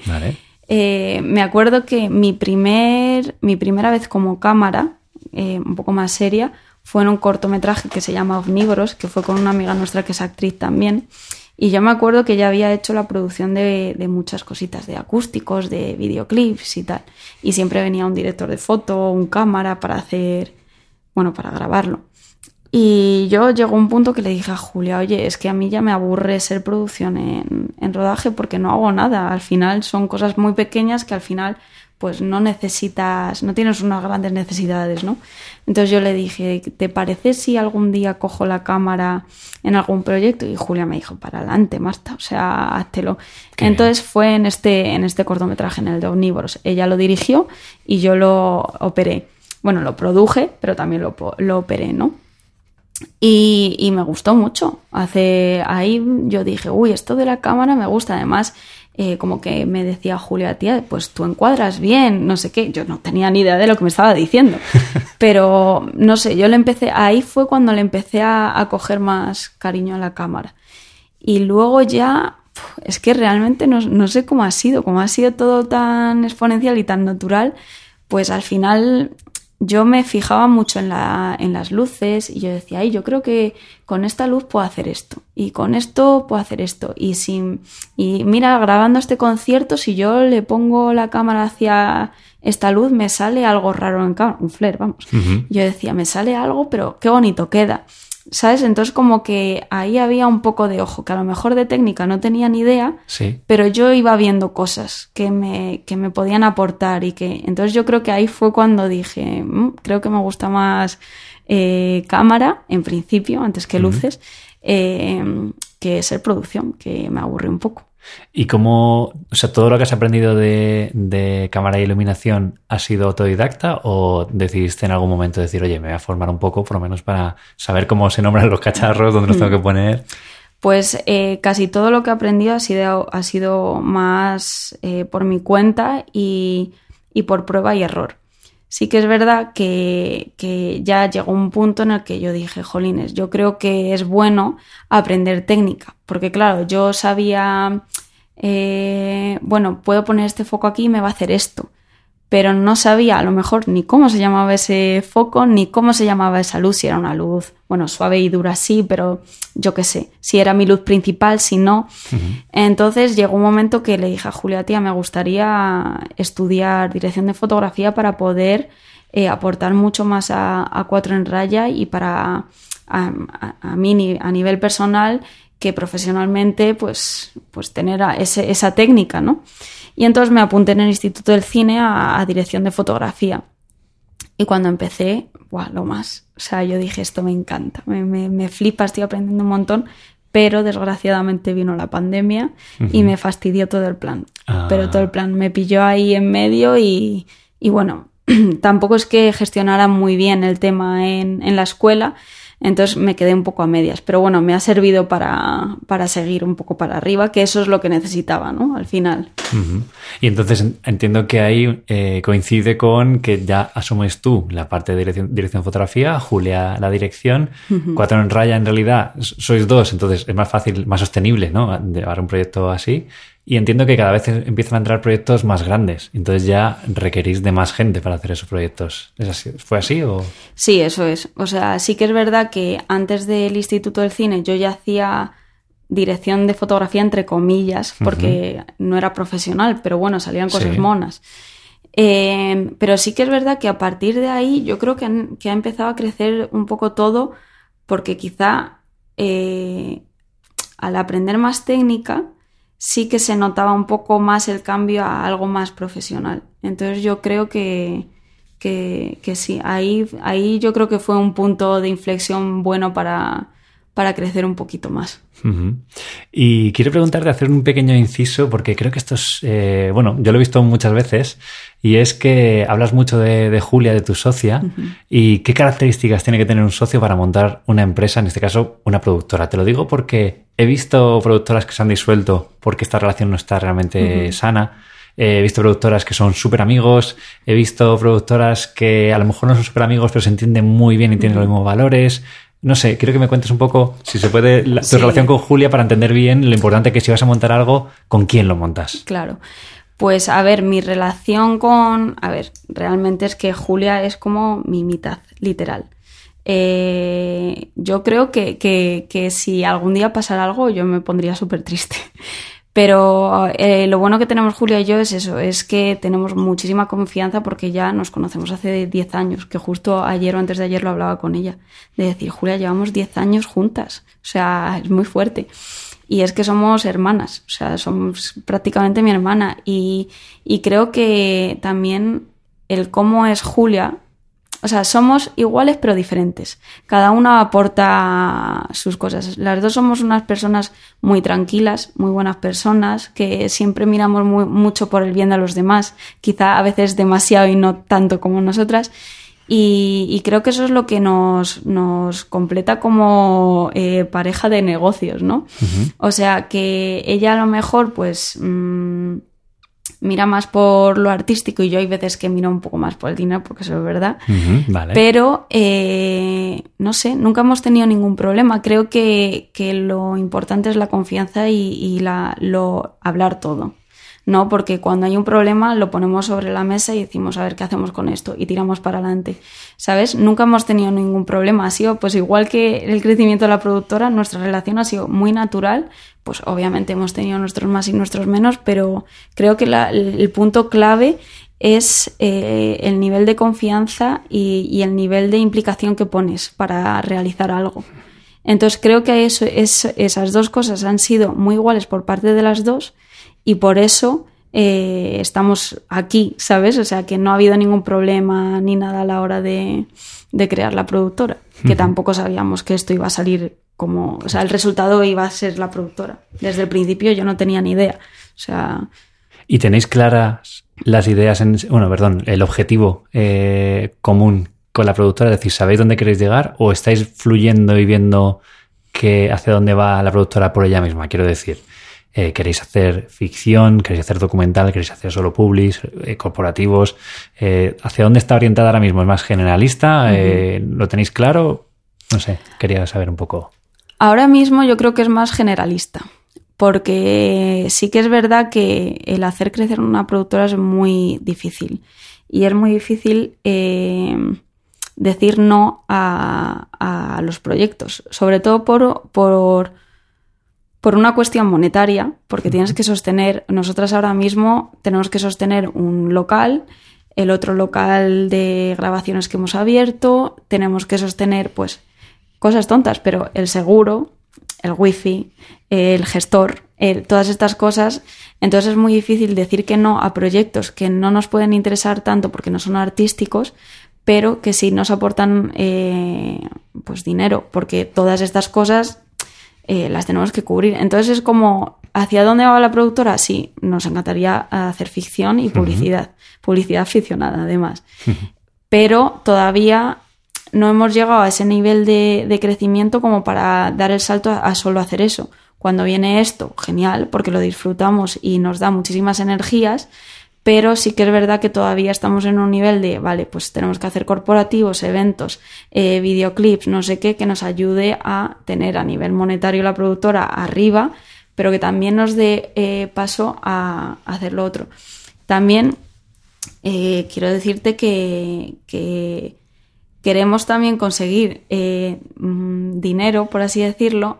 eh, me acuerdo que mi, primer, mi primera vez como cámara, eh, un poco más seria, fue en un cortometraje que se llama Omnívoros, que fue con una amiga nuestra que es actriz también. Y yo me acuerdo que ya había hecho la producción de, muchas cositas, de acústicos, de videoclips y tal. Y siempre venía un director de foto, un cámara para hacer, bueno, para grabarlo. Y yo llegó un punto que le dije a Julia, oye, es que a mí ya me aburre ser producción en rodaje porque no hago nada. Al final son cosas muy pequeñas que al final pues no necesitas, no tienes unas grandes necesidades, ¿no? Entonces yo le dije, ¿te parece si algún día cojo la cámara en algún proyecto? Y Julia me dijo, para adelante, Marta, o sea, háztelo. Qué Entonces bien. fue en este, en este cortometraje, en el de Omnívoros. Ella lo dirigió y yo lo operé. Bueno, lo produje, pero también lo, lo operé, ¿no? Y, y, me gustó mucho. Hace ahí yo dije, uy, esto de la cámara me gusta. Además, eh, como que me decía Julia, tía, pues tú encuadras bien, no sé qué. Yo no tenía ni idea de lo que me estaba diciendo. [laughs] Pero no sé, yo le empecé, ahí fue cuando le empecé a, a coger más cariño a la cámara. Y luego ya, es que realmente no, no sé cómo ha sido, como ha sido todo tan exponencial y tan natural, pues al final yo me fijaba mucho en, la, en, las luces y yo decía, ay, yo creo que con esta luz puedo hacer esto y con esto puedo hacer esto. Y, si, y mira, grabando este concierto, si yo le pongo la cámara hacia esta luz, me sale algo raro en cámara, un flare, vamos. Uh -huh. Yo decía, me sale algo, pero qué bonito queda. ¿Sabes? Entonces como que ahí había un poco de ojo, que a lo mejor de técnica no tenía ni idea, sí. pero yo iba viendo cosas que me, que me podían aportar y que entonces yo creo que ahí fue cuando dije, mmm, creo que me gusta más eh, cámara, en principio, antes que luces, uh -huh. eh, que ser producción, que me aburre un poco. ¿Y cómo, o sea, todo lo que has aprendido de, de, cámara e iluminación ha sido autodidacta o decidiste en algún momento decir, oye, me voy a formar un poco, por lo menos para saber cómo se nombran los cacharros, dónde los tengo que poner? Pues eh, casi todo lo que he aprendido ha sido, ha sido más eh, por mi cuenta y, y, por prueba y error. Sí que es verdad que, que ya llegó un punto en el que yo dije, jolines, yo creo que es bueno aprender técnica, porque claro, yo sabía eh, bueno, puedo poner este foco aquí y me va a hacer esto. Pero no sabía a lo mejor ni cómo se llamaba ese foco, ni cómo se llamaba esa luz, si era una luz, bueno, suave y dura sí, pero yo qué sé, si era mi luz principal, si no. Uh -huh. Entonces llegó un momento que le dije a Julia, tía, me gustaría estudiar dirección de fotografía para poder eh, aportar mucho más a, a, Cuatro en Raya y para a, a, a mí a nivel personal que profesionalmente pues, pues tener ese, esa técnica, ¿no? Y entonces me apunté en el Instituto del Cine a, a dirección de fotografía. Y cuando empecé, ¡buah, lo más! O sea, yo dije, esto me encanta, me, me, me flipa, estoy aprendiendo un montón, pero desgraciadamente vino la pandemia uh -huh. y me fastidió todo el plan. Ah. Pero todo el plan me pilló ahí en medio y, y bueno, [clears throat] tampoco es que gestionara muy bien el tema en, en la escuela, entonces me quedé un poco a medias, pero bueno, me ha servido para, para seguir un poco para arriba, que eso es lo que necesitaba, ¿no? Al final. Uh -huh. Y entonces entiendo que ahí eh, coincide con que ya asumes tú la parte de dirección, dirección fotografía, Julia la dirección, uh -huh. Cuatro en Raya en realidad sois dos, entonces es más fácil, más sostenible, ¿no? Llevar un proyecto así. Y entiendo que cada vez empiezan a entrar proyectos más grandes. Entonces ya requerís de más gente para hacer esos proyectos. ¿Es así? ¿Fue así o...? Sí, eso es. O sea, sí que es verdad que antes del Instituto del Cine yo ya hacía dirección de fotografía entre comillas, porque uh -huh. no era profesional, pero bueno, salían cosas sí. monas. Eh, pero sí que es verdad que a partir de ahí yo creo que, han, que ha empezado a crecer un poco todo, porque quizá eh, al aprender más técnica sí que se notaba un poco más el cambio a algo más profesional. Entonces yo creo que, que, que sí, ahí, ahí yo creo que fue un punto de inflexión bueno para, para crecer un poquito más. Uh -huh. Y quiero preguntarte, hacer un pequeño inciso, porque creo que esto es, eh, bueno, yo lo he visto muchas veces, y es que hablas mucho de, de Julia, de tu socia, uh -huh. y qué características tiene que tener un socio para montar una empresa, en este caso una productora. Te lo digo porque he visto productoras que se han disuelto porque esta relación no está realmente uh -huh. sana. He visto productoras que son súper amigos, he visto productoras que a lo mejor no son súper amigos, pero se entienden muy bien y tienen los mismos valores. No sé, quiero que me cuentes un poco, si se puede, la, tu sí. relación con Julia para entender bien lo importante que si vas a montar algo, con quién lo montas. Claro. Pues a ver, mi relación con. A ver, realmente es que Julia es como mi mitad, literal. Eh, yo creo que, que, que, si algún día pasara algo, yo me pondría súper triste. [laughs] Pero eh, lo bueno que tenemos Julia y yo es eso, es que tenemos muchísima confianza porque ya nos conocemos hace 10 años, que justo ayer o antes de ayer lo hablaba con ella, de decir, Julia, llevamos 10 años juntas, o sea, [laughs] es muy fuerte. Y es que somos hermanas, o sea, somos prácticamente mi hermana. Y, y creo que también el cómo es Julia o sea, somos iguales pero diferentes. Cada una aporta sus cosas. Las dos somos unas personas muy tranquilas, muy buenas personas, que siempre miramos mucho por el bien de los demás, quizá a veces demasiado y no tanto como nosotras. Y, creo que eso es lo que nos, nos completa como eh, pareja de negocios, ¿no? O sea, que ella a lo mejor, pues... Mm, mira más por lo artístico y yo hay veces que miro un poco más por el dinero, porque eso es verdad. Pero, eh, no sé, nunca hemos tenido ningún problema. Creo que, que lo importante es la confianza y, y la, lo, hablar todo. No, porque cuando hay un problema lo ponemos sobre la mesa y decimos, a ver qué hacemos con esto y tiramos para adelante. ¿Sabes? Nunca hemos tenido ningún problema. Ha sido, pues igual que el crecimiento de la productora, nuestra relación ha sido muy natural. Pues obviamente hemos tenido nuestros más y nuestros menos, pero creo que el punto clave es eh, el nivel de confianza y, el nivel de implicación que pones para realizar algo. Entonces creo que eso, es, esas dos cosas han sido muy iguales por parte de las dos y por eso eh, estamos aquí, ¿sabes? O sea, que no ha habido ningún problema ni nada a la hora de, crear la productora, que tampoco sabíamos que esto iba a salir como, o sea, el resultado iba a ser la productora. Desde el principio yo no tenía ni idea. O sea... ¿Y tenéis claras las ideas, en, bueno, perdón, el objetivo eh, común con la productora? Es decir, ¿sabéis dónde queréis llegar o estáis fluyendo y viendo que hacia dónde va la productora por ella misma? Quiero decir, eh, queréis hacer ficción, queréis hacer documental, queréis hacer solo publis, eh, corporativos. Eh, ¿Hacia dónde está orientada ahora mismo? ¿Es más generalista? ¿Lo tenéis claro? No sé, quería saber un poco. Ahora mismo yo creo que es más generalista, porque sí que es verdad que el hacer crecer una productora es muy difícil. Y es muy difícil decir no a, a, los proyectos, sobre todo por, por por una cuestión monetaria, porque tienes que sostener, nosotras ahora mismo tenemos que sostener un local, el otro local de grabaciones que hemos abierto, tenemos que sostener pues cosas tontas, pero el seguro, el wifi, el gestor, todas estas cosas, entonces es muy difícil decir que no a proyectos que no nos pueden interesar tanto porque no son artísticos, pero que sí nos aportan eh, pues dinero, porque todas estas cosas eh, las tenemos que cubrir. Entonces es como, ¿hacia dónde va la productora? Sí, nos encantaría hacer ficción y publicidad, publicidad ficcionada además. Pero todavía no hemos llegado a ese nivel de, crecimiento como para dar el salto a, solo hacer eso. Cuando viene esto, genial, porque lo disfrutamos y nos da muchísimas energías, pero sí que es verdad que todavía estamos en un nivel de, vale, pues tenemos que hacer corporativos, eventos, eh, videoclips, no sé qué, que nos ayude a tener a nivel monetario la productora arriba, pero que también nos dé eh, paso a, hacer lo otro. También eh, quiero decirte que, queremos también conseguir mm, dinero, por así decirlo,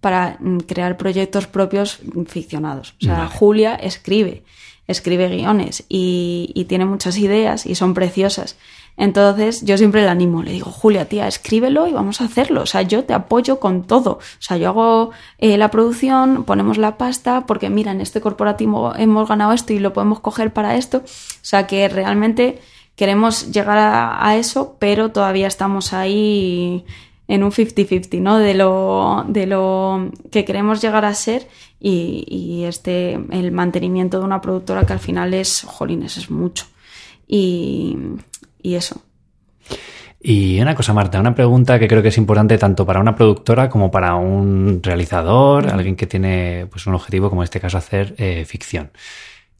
para mm, crear proyectos propios ficcionados. O sea, Julia escribe escribe guiones y, tiene muchas ideas y son preciosas. Entonces yo siempre le animo, le digo, Julia, tía, escríbelo y vamos a hacerlo. O sea, yo te apoyo con todo. O sea, yo hago eh, la producción, ponemos la pasta, porque mira, en este corporativo hemos ganado esto y lo podemos coger para esto. O sea, que realmente queremos llegar a eso, pero todavía estamos ahí en un 50-50, ¿no? De lo, de lo que queremos llegar a ser y, este, el mantenimiento de una productora que al final es, jolines, es mucho. Y, eso. Y una cosa, Marta, una pregunta que creo que es importante tanto para una productora como para un realizador, alguien que tiene pues, un objetivo, como en este caso hacer eh, ficción.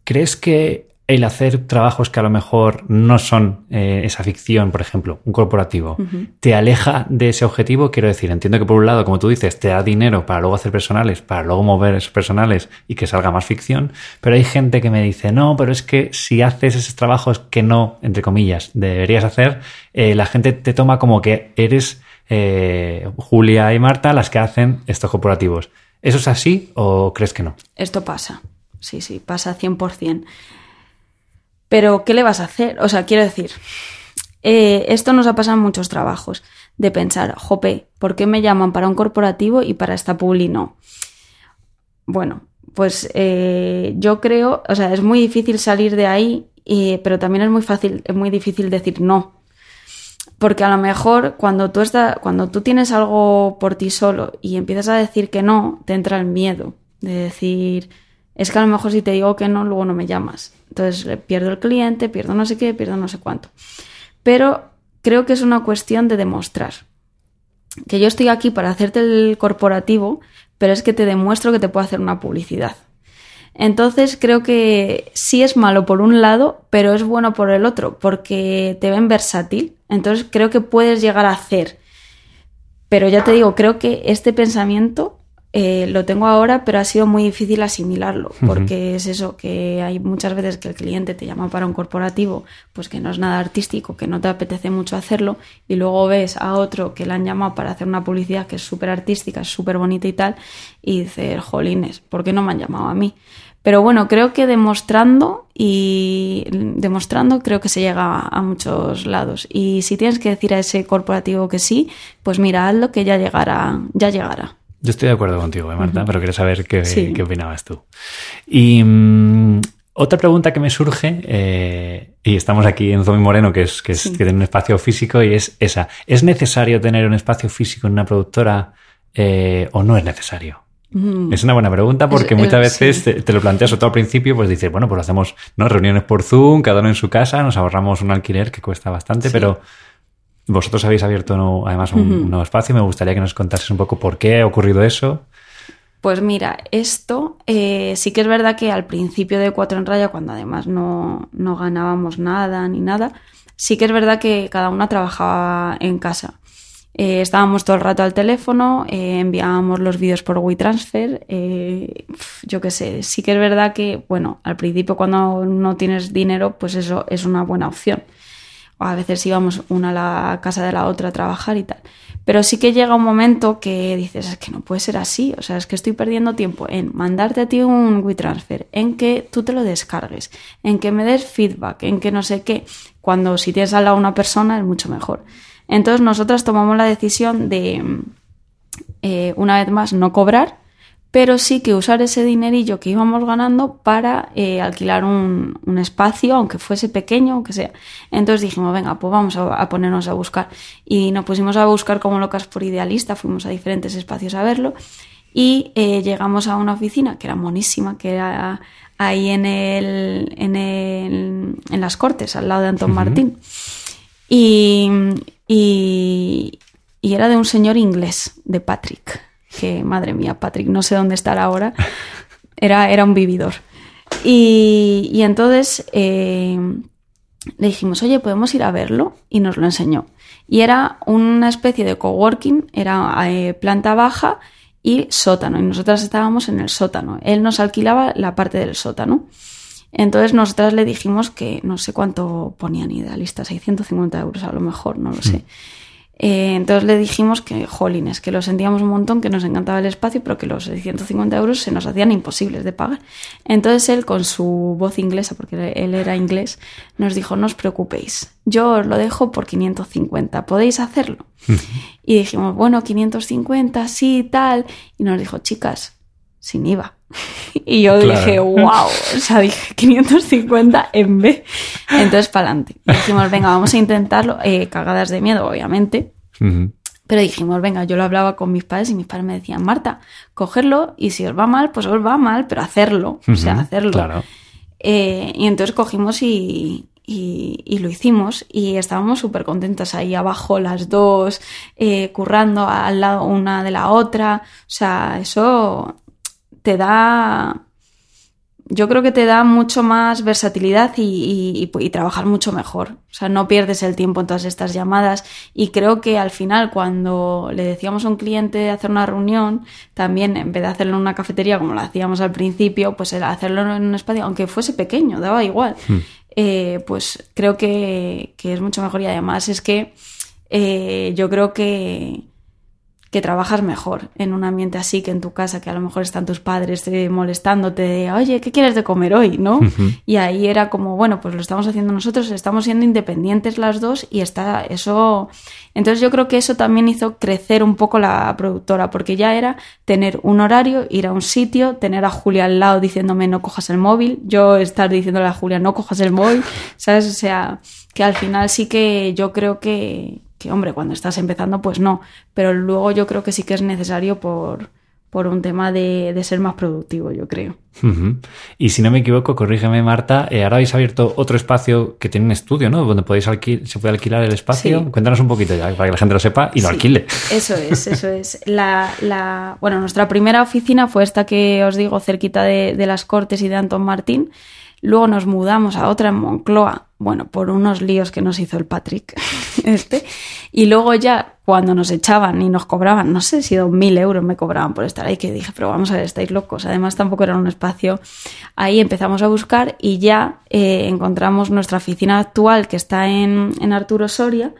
¿Crees que el hacer trabajos que a lo mejor no son eh, esa ficción, por ejemplo, un corporativo, te aleja de ese objetivo? Quiero decir, entiendo que por un lado, como tú dices, te da dinero para luego hacer personales, para luego mover esos personales y que salga más ficción, pero hay gente que me dice, no, pero es que si haces esos trabajos que no, entre comillas, deberías hacer, eh, la gente te toma como que eres eh, Julia y Marta las que hacen estos corporativos. ¿Eso es así o crees que no? Esto pasa, sí, sí, pasa 100%. Pero, ¿qué le vas a hacer? O sea, quiero decir, eh, esto nos ha pasado en muchos trabajos, de pensar, jope, ¿por qué me llaman para un corporativo y para esta publi no? Bueno, pues eh, yo creo, o sea, es muy difícil salir de ahí, pero también es muy fácil, es muy difícil decir no. Porque a lo mejor cuando tú, estás, cuando tú tienes algo por ti solo y empiezas a decir que no, te entra el miedo de decir, es que a lo mejor si te digo que no, luego no me llamas. Entonces pierdo el cliente, pierdo no sé qué, pierdo no sé cuánto. Pero creo que es una cuestión de demostrar. Que yo estoy aquí para hacerte el corporativo, pero es que te demuestro que te puedo hacer una publicidad. Entonces creo que sí es malo por un lado, pero es bueno por el otro, porque te ven versátil. Entonces creo que puedes llegar a hacer. Pero ya te digo, creo que este pensamiento eh, lo tengo ahora, pero ha sido muy difícil asimilarlo, porque es eso, que hay muchas veces que el cliente te llama para un corporativo, pues que no es nada artístico, que no te apetece mucho hacerlo, y luego ves a otro que le han llamado para hacer una publicidad que es súper artística, súper bonita y tal, y dices, jolines, ¿por qué no me han llamado a mí? Pero bueno, creo que demostrando y demostrando creo que se llega a muchos lados. Y si tienes que decir a ese corporativo que sí, pues mira, hazlo que ya llegará, ya llegará. Yo estoy de acuerdo contigo, ¿eh, Marta, pero quiero saber qué, qué opinabas tú. Y mm, otra pregunta que me surge, eh, y estamos aquí en Zomi Moreno, que, es, que, es, que tiene un espacio físico, y es esa. ¿Es necesario tener un espacio físico en una productora eh, o no es necesario? Mm. Es una buena pregunta porque muchas veces te, lo planteas todo al principio, pues dices, bueno, pues hacemos ¿no? reuniones por Zoom, cada uno en su casa, nos ahorramos un alquiler que cuesta bastante, pero vosotros habéis abierto además un, nuevo espacio. Me gustaría que nos contases un poco por qué ha ocurrido eso. Pues mira, esto eh, sí que es verdad que al principio de Cuatro en Raya, cuando además no, no ganábamos nada ni nada, sí que es verdad que cada una trabajaba en casa. Eh, estábamos todo el rato al teléfono, eh, enviábamos los vídeos por WeTransfer. Eh, yo qué sé, sí que es verdad que, bueno, al principio cuando no tienes dinero, pues eso es una buena opción. A veces íbamos una a la casa de la otra a trabajar y tal. Pero sí que llega un momento que dices, es que no puede ser así. O sea, es que estoy perdiendo tiempo en mandarte a ti un WeTransfer, en que tú te lo descargues, en que me des feedback, en que no sé qué. Cuando si tienes al lado una persona es mucho mejor. Entonces nosotras tomamos la decisión de, eh, una vez más, no cobrar, pero sí que usar ese dinerillo que íbamos ganando para eh, alquilar un, espacio, aunque fuese pequeño, aunque sea. Entonces dijimos, venga, pues vamos a, ponernos a buscar. Y nos pusimos a buscar como locas por idealista, fuimos a diferentes espacios a verlo y eh, llegamos a una oficina que era monísima, que era ahí en, el, en, el, en las Cortes, al lado de Antón Martín. Y, y, era de un señor inglés, de Patrick, que madre mía, Patrick, no sé dónde estará ahora, era, era un vividor. Y, entonces eh, le dijimos, oye, ¿podemos ir a verlo? Y nos lo enseñó. Y era una especie de coworking, era eh, planta baja y sótano. Y nosotras estábamos en el sótano. Él nos alquilaba la parte del sótano. Entonces nosotras le dijimos que no sé cuánto ponían idealistas, 650 euros a lo mejor, no lo sé. Mm. Eh, entonces le dijimos que, jolines, que lo sentíamos un montón, que nos encantaba el espacio, pero que los 650 euros se nos hacían imposibles de pagar. Entonces él, con su voz inglesa, porque él era inglés, nos dijo, no os preocupéis, yo os lo dejo por 550, ¿podéis hacerlo? [laughs] y dijimos, bueno, 550, sí, tal. Y nos dijo, chicas, sin IVA. [laughs] Y yo dije, wow, o sea, dije 550 en B. Entonces, para adelante. Dijimos, venga, vamos a intentarlo. Eh, cagadas de miedo, obviamente. Pero dijimos, venga, yo lo hablaba con mis padres y mis padres me decían, Marta, cogerlo y si os va mal, pues os va mal, pero hacerlo. O sea, hacerlo. Claro. Eh, y entonces cogimos y, y, lo hicimos y estábamos súper contentas ahí abajo las dos, eh, currando al lado una de la otra. O sea, eso te da yo creo que te da mucho más versatilidad y, y, trabajar mucho mejor. O sea, no pierdes el tiempo en todas estas llamadas y creo que al final cuando le decíamos a un cliente hacer una reunión, también en vez de hacerlo en una cafetería como lo hacíamos al principio, pues hacerlo en un espacio, aunque fuese pequeño, daba igual. Hmm. Eh, pues creo que, que, es mucho mejor y además es que eh, yo creo que que trabajas mejor en un ambiente así que en tu casa, que a lo mejor están tus padres molestándote, oye, ¿qué quieres de comer hoy? ¿No? Y ahí era como, bueno, pues lo estamos haciendo nosotros, estamos siendo independientes las dos y está eso. Entonces yo creo que eso también hizo crecer un poco la productora, porque ya era tener un horario, ir a un sitio, tener a Julia al lado diciéndome no cojas el móvil, yo estar diciéndole a Julia no cojas el móvil, ¿sabes? O sea, que al final sí que yo creo que, que hombre, cuando estás empezando, pues no. Pero luego yo creo que sí que es necesario por, por un tema de, ser más productivo, yo creo. Y si no me equivoco, corrígeme Marta, eh, ahora habéis abierto otro espacio que tiene un estudio, ¿no? Donde podéis se puede alquilar el espacio. Cuéntanos un poquito ya, para que la gente lo sepa y lo alquile. Eso es, eso [laughs] es. La, la, bueno, nuestra primera oficina fue esta que os digo, cerquita de, de las Cortes y de Antón Martín. Luego nos mudamos a otra en Moncloa, bueno, por unos líos que nos hizo el Patrick [laughs] este. Y luego ya cuando nos echaban y nos cobraban, no sé si dos mil euros me cobraban por estar ahí, que dije, pero vamos a ver, estáis locos. Además tampoco era un espacio. Ahí empezamos a buscar y ya eh, encontramos nuestra oficina actual que está en, en Arturo Soria,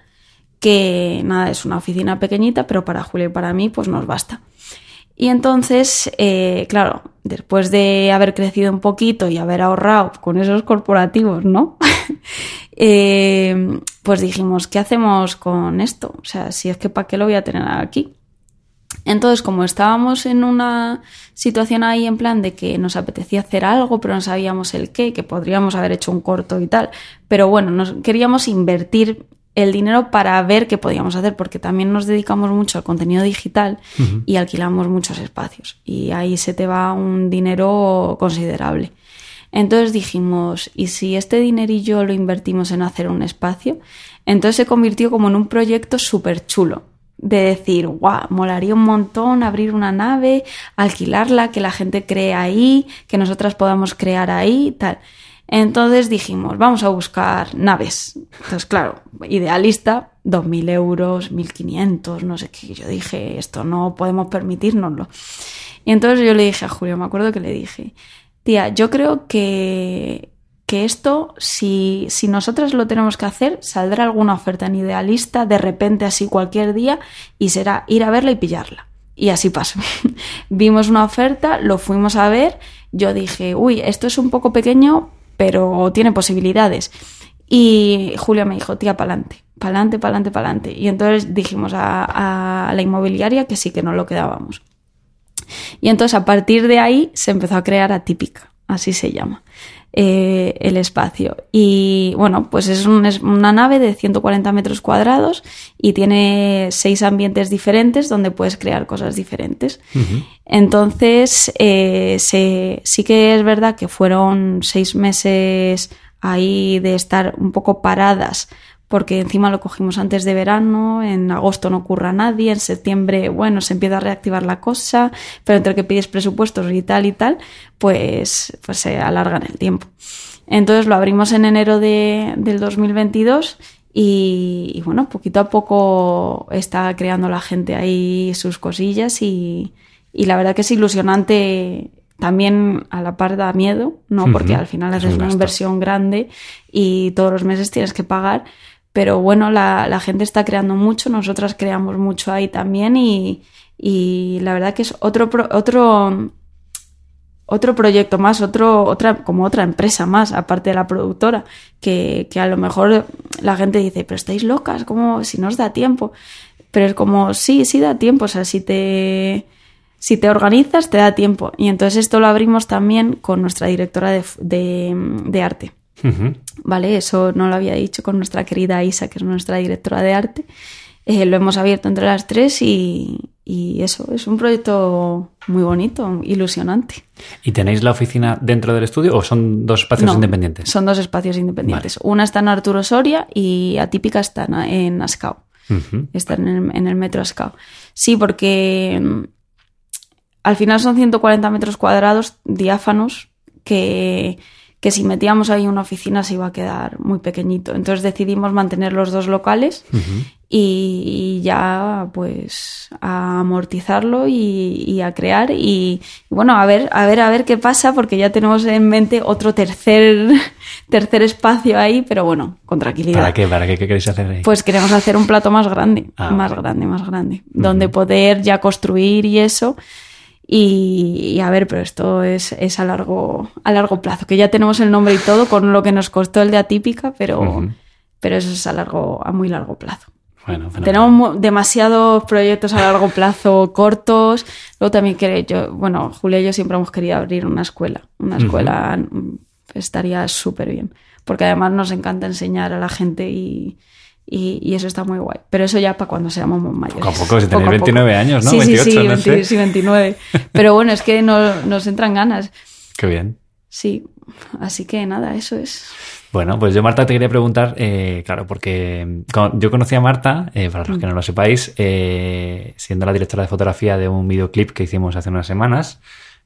que nada, es una oficina pequeñita, pero para Julio y para mí pues nos basta. Y entonces, eh, claro, después de haber crecido un poquito y haber ahorrado con esos corporativos, ¿no? [laughs] Eh, pues dijimos, ¿qué hacemos con esto? O sea, si es que ¿para qué lo voy a tener aquí? Entonces, como estábamos en una situación ahí en plan de que nos apetecía hacer algo, pero no sabíamos el qué, que podríamos haber hecho un corto y tal, pero bueno, nos queríamos invertir el dinero para ver qué podíamos hacer, porque también nos dedicamos mucho al contenido digital y alquilamos muchos espacios. Y ahí se te va un dinero considerable. Entonces dijimos, ¿y si este dinerillo lo invertimos en hacer un espacio? Entonces se convirtió como en un proyecto súper chulo. De decir, guau, molaría un montón abrir una nave, alquilarla, que la gente cree ahí, que nosotras podamos crear ahí, tal. Entonces dijimos, vamos a buscar naves. Entonces, claro, idealista, 2.000 euros, 1.500, no sé qué. Yo dije, esto no podemos permitirnoslo. Y entonces yo le dije a Julio, me acuerdo que le dije, tía, yo creo que, que esto, si, si nosotras lo tenemos que hacer, saldrá alguna oferta en idealista de repente así cualquier día y será ir a verla y pillarla. Y así pasó. [laughs] Vimos una oferta, lo fuimos a ver, yo dije, uy, esto es un poco pequeño, pero tiene posibilidades. Y Julia me dijo, tía, pa'lante, pa'lante, pa'lante, pa'lante. Y entonces dijimos a, la inmobiliaria que sí, que no lo quedábamos. Y entonces a partir de ahí se empezó a crear Atípica, así se llama. Eh, el espacio. Y bueno, pues es, una nave de 140 metros cuadrados y tiene seis ambientes diferentes donde puedes crear cosas diferentes. Entonces, eh, sí que es verdad que fueron seis meses ahí de estar un poco paradas porque encima lo cogimos antes de verano, en agosto no ocurra nadie, en septiembre, bueno, se empieza a reactivar la cosa, pero entre que pides presupuestos y tal y tal, pues, pues se alargan el tiempo. Entonces lo abrimos en enero de, del 2022 y, y, bueno, poquito a poco está creando la gente ahí sus cosillas y, y la verdad que es ilusionante también a la par da miedo, ¿no? Porque al final haces una inversión grande y todos los meses tienes que pagar, pero bueno, la, la, gente está creando mucho, nosotras creamos mucho ahí también y, y la verdad que es otro, otro, otro proyecto más, otro, otra, como otra empresa más, aparte de la productora, que, que a lo mejor la gente dice, pero estáis locas, como si no os da tiempo. Pero es como, sí, sí da tiempo, o sea, si te, si te organizas, te da tiempo. Y entonces esto lo abrimos también con nuestra directora de, de arte. ¿Vale? Eso no lo había dicho con nuestra querida Isa, que es nuestra directora de arte. Eh, lo hemos abierto entre las tres y, eso es un proyecto muy bonito, ilusionante. ¿Y tenéis la oficina dentro del estudio o son dos espacios independientes? Son dos espacios independientes. Una está en Arturo Soria y Atípica está en Ascao. Está en el, en el metro Ascao. Sí, porque mm, al final son 140 metros cuadrados diáfanos que, que si metíamos ahí una oficina se iba a quedar muy pequeñito. Entonces decidimos mantener los dos locales y, ya pues a amortizarlo y, a crear y bueno, a ver, a ver, a ver qué pasa porque ya tenemos en mente otro tercer, [laughs] tercer espacio ahí, pero bueno, con tranquilidad. ¿Para qué? ¿Para qué? ¿Qué queréis hacer ahí? Pues queremos hacer un plato más grande, ah, más grande, más grande, donde poder ya construir y eso y, a ver, pero esto es, es, a, largo, a largo plazo, que ya tenemos el nombre y todo con lo que nos costó el de Atípica, pero, pero eso es a, largo, a muy largo plazo. Bueno, Tenemos demasiados proyectos a largo plazo [laughs] cortos. Luego también que yo, bueno, Julia y yo siempre hemos querido abrir una escuela. Una escuela estaría súper bien. Porque además nos encanta enseñar a la gente y, y, eso está muy guay. Pero eso ya para cuando seamos mayores. Poco a poco, si tenéis 29 años, ¿no? Sí, 28, sí, sí, sí, 29. Pero bueno, es que nos entran ganas. Qué bien. Sí, así que nada, eso es. Bueno, pues yo, Marta, te quería preguntar, eh, claro, porque yo conocí a Marta, eh, para los que no lo sepáis, eh, siendo la directora de fotografía de un videoclip que hicimos hace unas semanas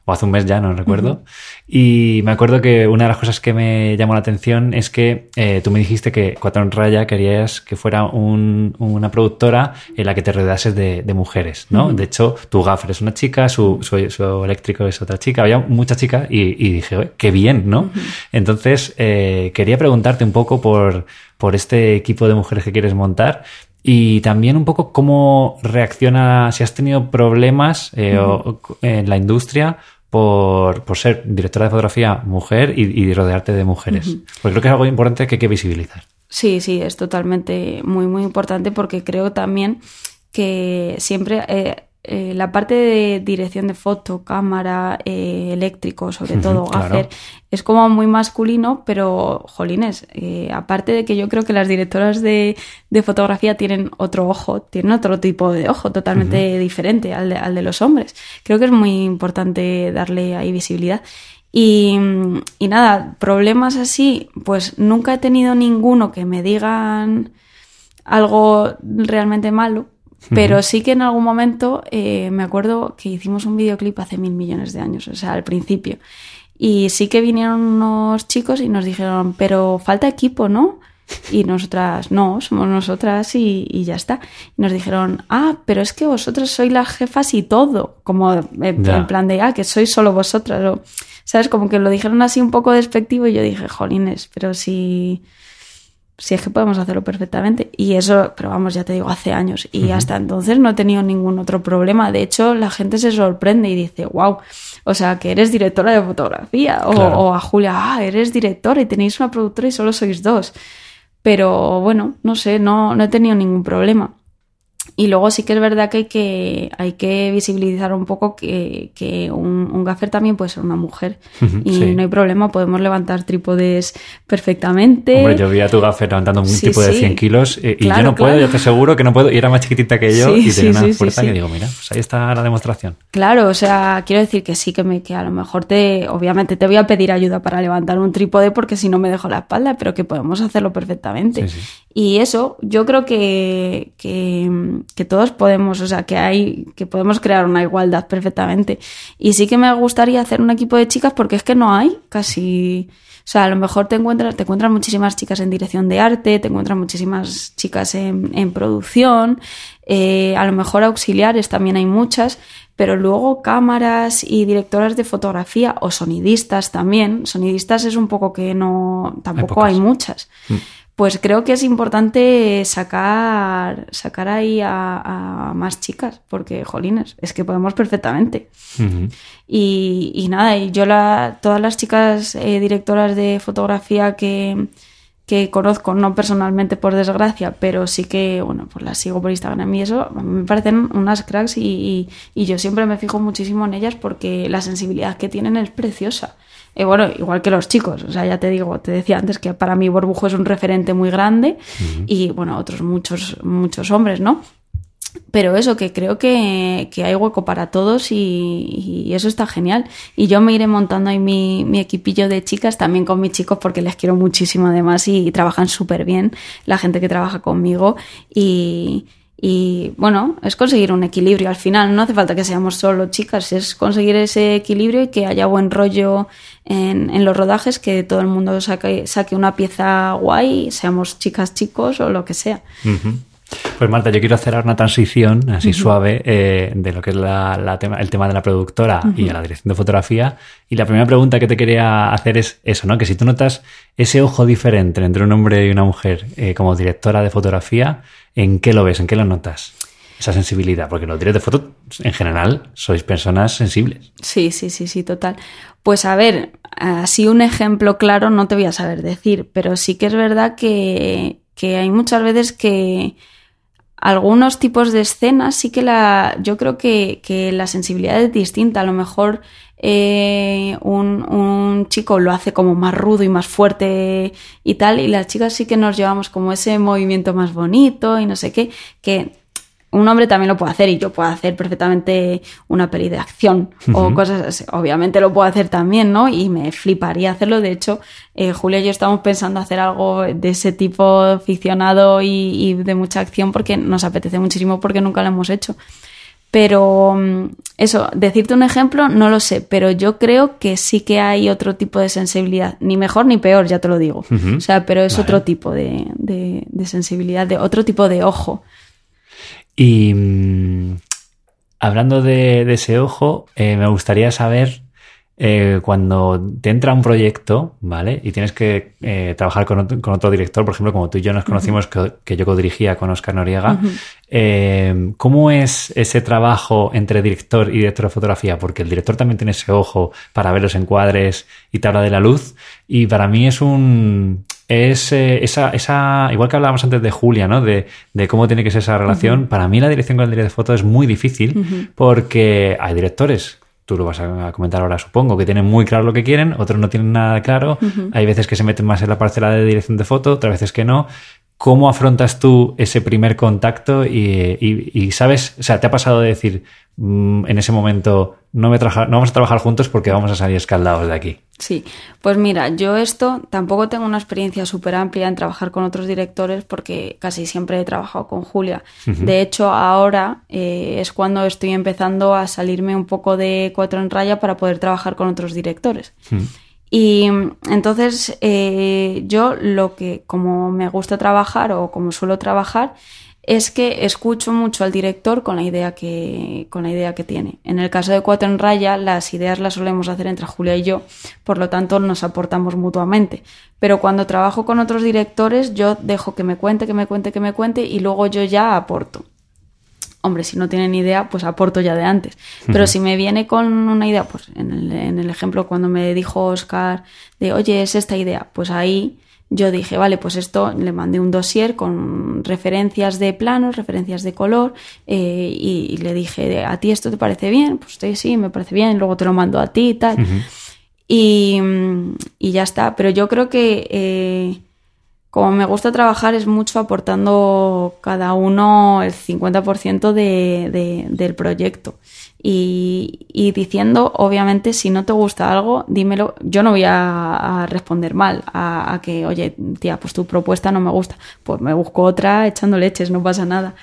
o hace un mes ya, no recuerdo. Y me acuerdo que una de las cosas que me llamó la atención es que eh, tú me dijiste que Cuatro en Raya querías que fuera una productora en la que te rodeases de, mujeres, ¿no? De hecho, tu gaffer es una chica, su, su, eléctrico es otra chica, había muchas chicas y, dije, qué bien, ¿no? Entonces, eh, quería preguntarte un poco por, por este equipo de mujeres que quieres montar y también un poco cómo reacciona, si has tenido problemas eh, en la industria por, por, ser directora de fotografía mujer y, rodearte de mujeres. Porque creo que es algo importante que hay que visibilizar. Sí, sí, es totalmente muy, muy importante porque creo también que siempre eh, eh, la parte de dirección de foto, cámara, eh, eléctrico, sobre todo, hacer, es como muy masculino, pero, jolines, eh, aparte de que yo creo que las directoras de, fotografía tienen otro ojo, tienen otro tipo de ojo totalmente diferente al de, al de los hombres. Creo que es muy importante darle ahí visibilidad. Y, y nada, problemas así, pues nunca he tenido ninguno que me digan algo realmente malo, pero sí que en algún momento eh, me acuerdo que hicimos un videoclip hace mil millones de años, o sea, al principio. Y sí que vinieron unos chicos y nos dijeron, pero falta equipo, ¿no? Y nosotras, no, somos nosotras y, y, ya está. Y nos dijeron, ah, pero es que vosotras sois las jefas y todo. Como en, plan de, ah, que sois solo vosotras. O, ¿Sabes? Como que lo dijeron así un poco despectivo y yo dije, jolines, pero si si es que podemos hacerlo perfectamente. Y eso, pero vamos, ya te digo, hace años. Y hasta entonces no he tenido ningún otro problema. De hecho, la gente se sorprende y dice, wow, o sea, que eres directora de fotografía. O, a Julia, ah, eres directora y tenéis una productora y solo sois dos. Pero bueno, no sé, no, no he tenido ningún problema. Y luego sí que es verdad que hay que, hay que visibilizar un poco que, que un, un, gaffer también puede ser una mujer. y no hay problema, podemos levantar trípodes perfectamente. Hombre, yo vi a tu gaffer levantando un tipo de 100 kilos y, yo no puedo, yo te aseguro que no puedo. Y era más chiquitita que yo y tenía una fuerza que digo, mira, pues ahí está la demostración. Claro, o sea, quiero decir que sí, que, me, que a lo mejor te, obviamente te voy a pedir ayuda para levantar un trípode porque si no me dejo la espalda, pero que podemos hacerlo perfectamente. Y eso, yo creo que, que que todos podemos, o sea, que hay, que podemos crear una igualdad perfectamente. Y sí que me gustaría hacer un equipo de chicas porque es que no hay casi, o sea, a lo mejor te encuentras, te encuentras muchísimas chicas en dirección de arte, te encuentras muchísimas chicas en, en producción, eh, a lo mejor auxiliares también hay muchas, pero luego cámaras y directoras de fotografía o sonidistas también. Sonidistas es un poco que no, tampoco hay, muchas. Mm pues creo que es importante sacar, sacar ahí a, más chicas, porque, jolines, es que podemos perfectamente. y, nada, y yo la, todas las chicas eh, directoras de fotografía que, que conozco, no personalmente por desgracia, pero sí que, bueno, pues las sigo por Instagram y eso, me parecen unas cracks y, y, yo siempre me fijo muchísimo en ellas porque la sensibilidad que tienen es preciosa. Y bueno, igual que los chicos, o sea, ya te digo, te decía antes que para mí Borbujo es un referente muy grande y bueno, otros muchos, muchos hombres, ¿no? Pero eso, que creo que, que hay hueco para todos y, eso está genial. Y yo me iré montando ahí mi, mi, equipillo de chicas, también con mis chicos, porque les quiero muchísimo además y, trabajan súper bien la gente que trabaja conmigo. Y, Y bueno, es conseguir un equilibrio al final. No hace falta que seamos solo chicas, es conseguir ese equilibrio y que haya buen rollo en, los rodajes, que todo el mundo saque, saque una pieza guay, seamos chicas, chicos o lo que sea. Pues Marta, yo quiero hacer una transición así suave eh, de lo que es la, tema, el tema de la productora y a la dirección de fotografía. Y la primera pregunta que te quería hacer es eso, ¿no? Que si tú notas ese ojo diferente entre un hombre y una mujer eh, como directora de fotografía, ¿en qué lo ves? ¿En qué lo notas? Esa sensibilidad, porque los directores de foto en general sois personas sensibles. Sí, sí, sí, sí, total. Pues a ver, así un ejemplo claro no te voy a saber decir, pero sí que es verdad que, que hay muchas veces que algunos tipos de escenas sí que la yo creo que, que la sensibilidad es distinta. A lo mejor eh, un, un, chico lo hace como más rudo y más fuerte y tal y las chicas sí que nos llevamos como ese movimiento más bonito y no sé qué que un hombre también lo puede hacer y yo puedo hacer perfectamente una peli de acción o cosas así. Obviamente lo puedo hacer también, ¿no? Y me fliparía hacerlo. De hecho, eh, Julia y yo estamos pensando hacer algo de ese tipo ficcionado y, de mucha acción porque nos apetece muchísimo porque nunca lo hemos hecho. Pero mm, eso, decirte un ejemplo, no lo sé, pero yo creo que sí que hay otro tipo de sensibilidad, ni mejor ni peor, ya te lo digo. O sea, pero es otro tipo de, de sensibilidad, de otro tipo de ojo. Y mm, hablando de, ese ojo, eh, me gustaría saber eh, cuando te entra un proyecto, ¿vale? Y tienes que eh, trabajar con otro, director, por ejemplo, como tú y yo nos conocimos, que, yo codirigía con Oscar Noriega, ¿cómo es ese trabajo entre director y director de fotografía? Porque el director también tiene ese ojo para ver los encuadres y te habla de la luz, y para mí es un, es eh, esa, esa, igual que hablábamos antes de Julia, ¿no? De, de cómo tiene que ser esa relación. Para mí la dirección con el director de foto es muy difícil porque hay directores, tú lo vas a comentar ahora supongo, que tienen muy claro lo que quieren, otros no tienen nada claro, hay veces que se meten más en la parcela de dirección de foto, otras veces que no. ¿Cómo afrontas tú ese primer contacto y, y sabes, o sea, te ha pasado de decir, Mm, en ese momento no, me no vamos a trabajar juntos porque vamos a salir escaldados de aquí. Sí, pues mira, yo esto tampoco tengo una experiencia súper amplia en trabajar con otros directores porque casi siempre he trabajado con Julia. De hecho, ahora eh, es cuando estoy empezando a salirme un poco de cuatro en raya para poder trabajar con otros directores. Y entonces eh, yo lo que como me gusta trabajar o como suelo trabajar es que escucho mucho al director con la idea que, con la idea que tiene. En el caso de Cuatro en Raya, las ideas las solemos hacer entre Julia y yo, por lo tanto nos aportamos mutuamente. Pero cuando trabajo con otros directores, yo dejo que me cuente, que me cuente, que me cuente y luego yo ya aporto. Hombre, si no tienen idea, pues aporto ya de antes. Pero si me viene con una idea, pues en el, en el ejemplo cuando me dijo Oscar de, oye, es esta idea, pues ahí yo dije, vale, pues esto le mandé un dossier con referencias de planos, referencias de color, eh, y, le dije, ¿a ti esto te parece bien? Pues sí, sí, me parece bien, luego te lo mando a ti y tal. y, y, ya está. Pero yo creo que eh, como me gusta trabajar es mucho aportando cada uno el 50% de, del proyecto y, diciendo, obviamente, si no te gusta algo, dímelo. Yo no voy a, responder mal a, que, oye, tía, pues tu propuesta no me gusta. Pues me busco otra echando leches, no pasa nada.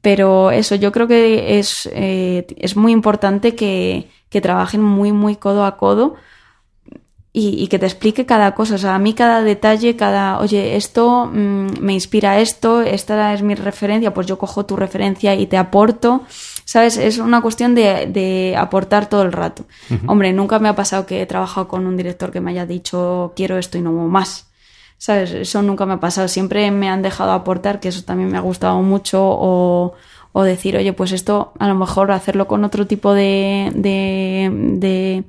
Pero eso, yo creo que es, eh, es muy importante que, que trabajen muy, muy codo a codo y, que te explique cada cosa. O sea, a mí cada detalle, cada, oye, esto mm, me inspira esto, esta es mi referencia, pues yo cojo tu referencia y te aporto. ¿Sabes? Es una cuestión de, de aportar todo el rato. Hombre, nunca me ha pasado que he trabajado con un director que me haya dicho quiero esto y no más. ¿Sabes? Eso nunca me ha pasado. Siempre me han dejado aportar, que eso también me ha gustado mucho, o, o decir, oye, pues esto a lo mejor hacerlo con otro tipo de, de, de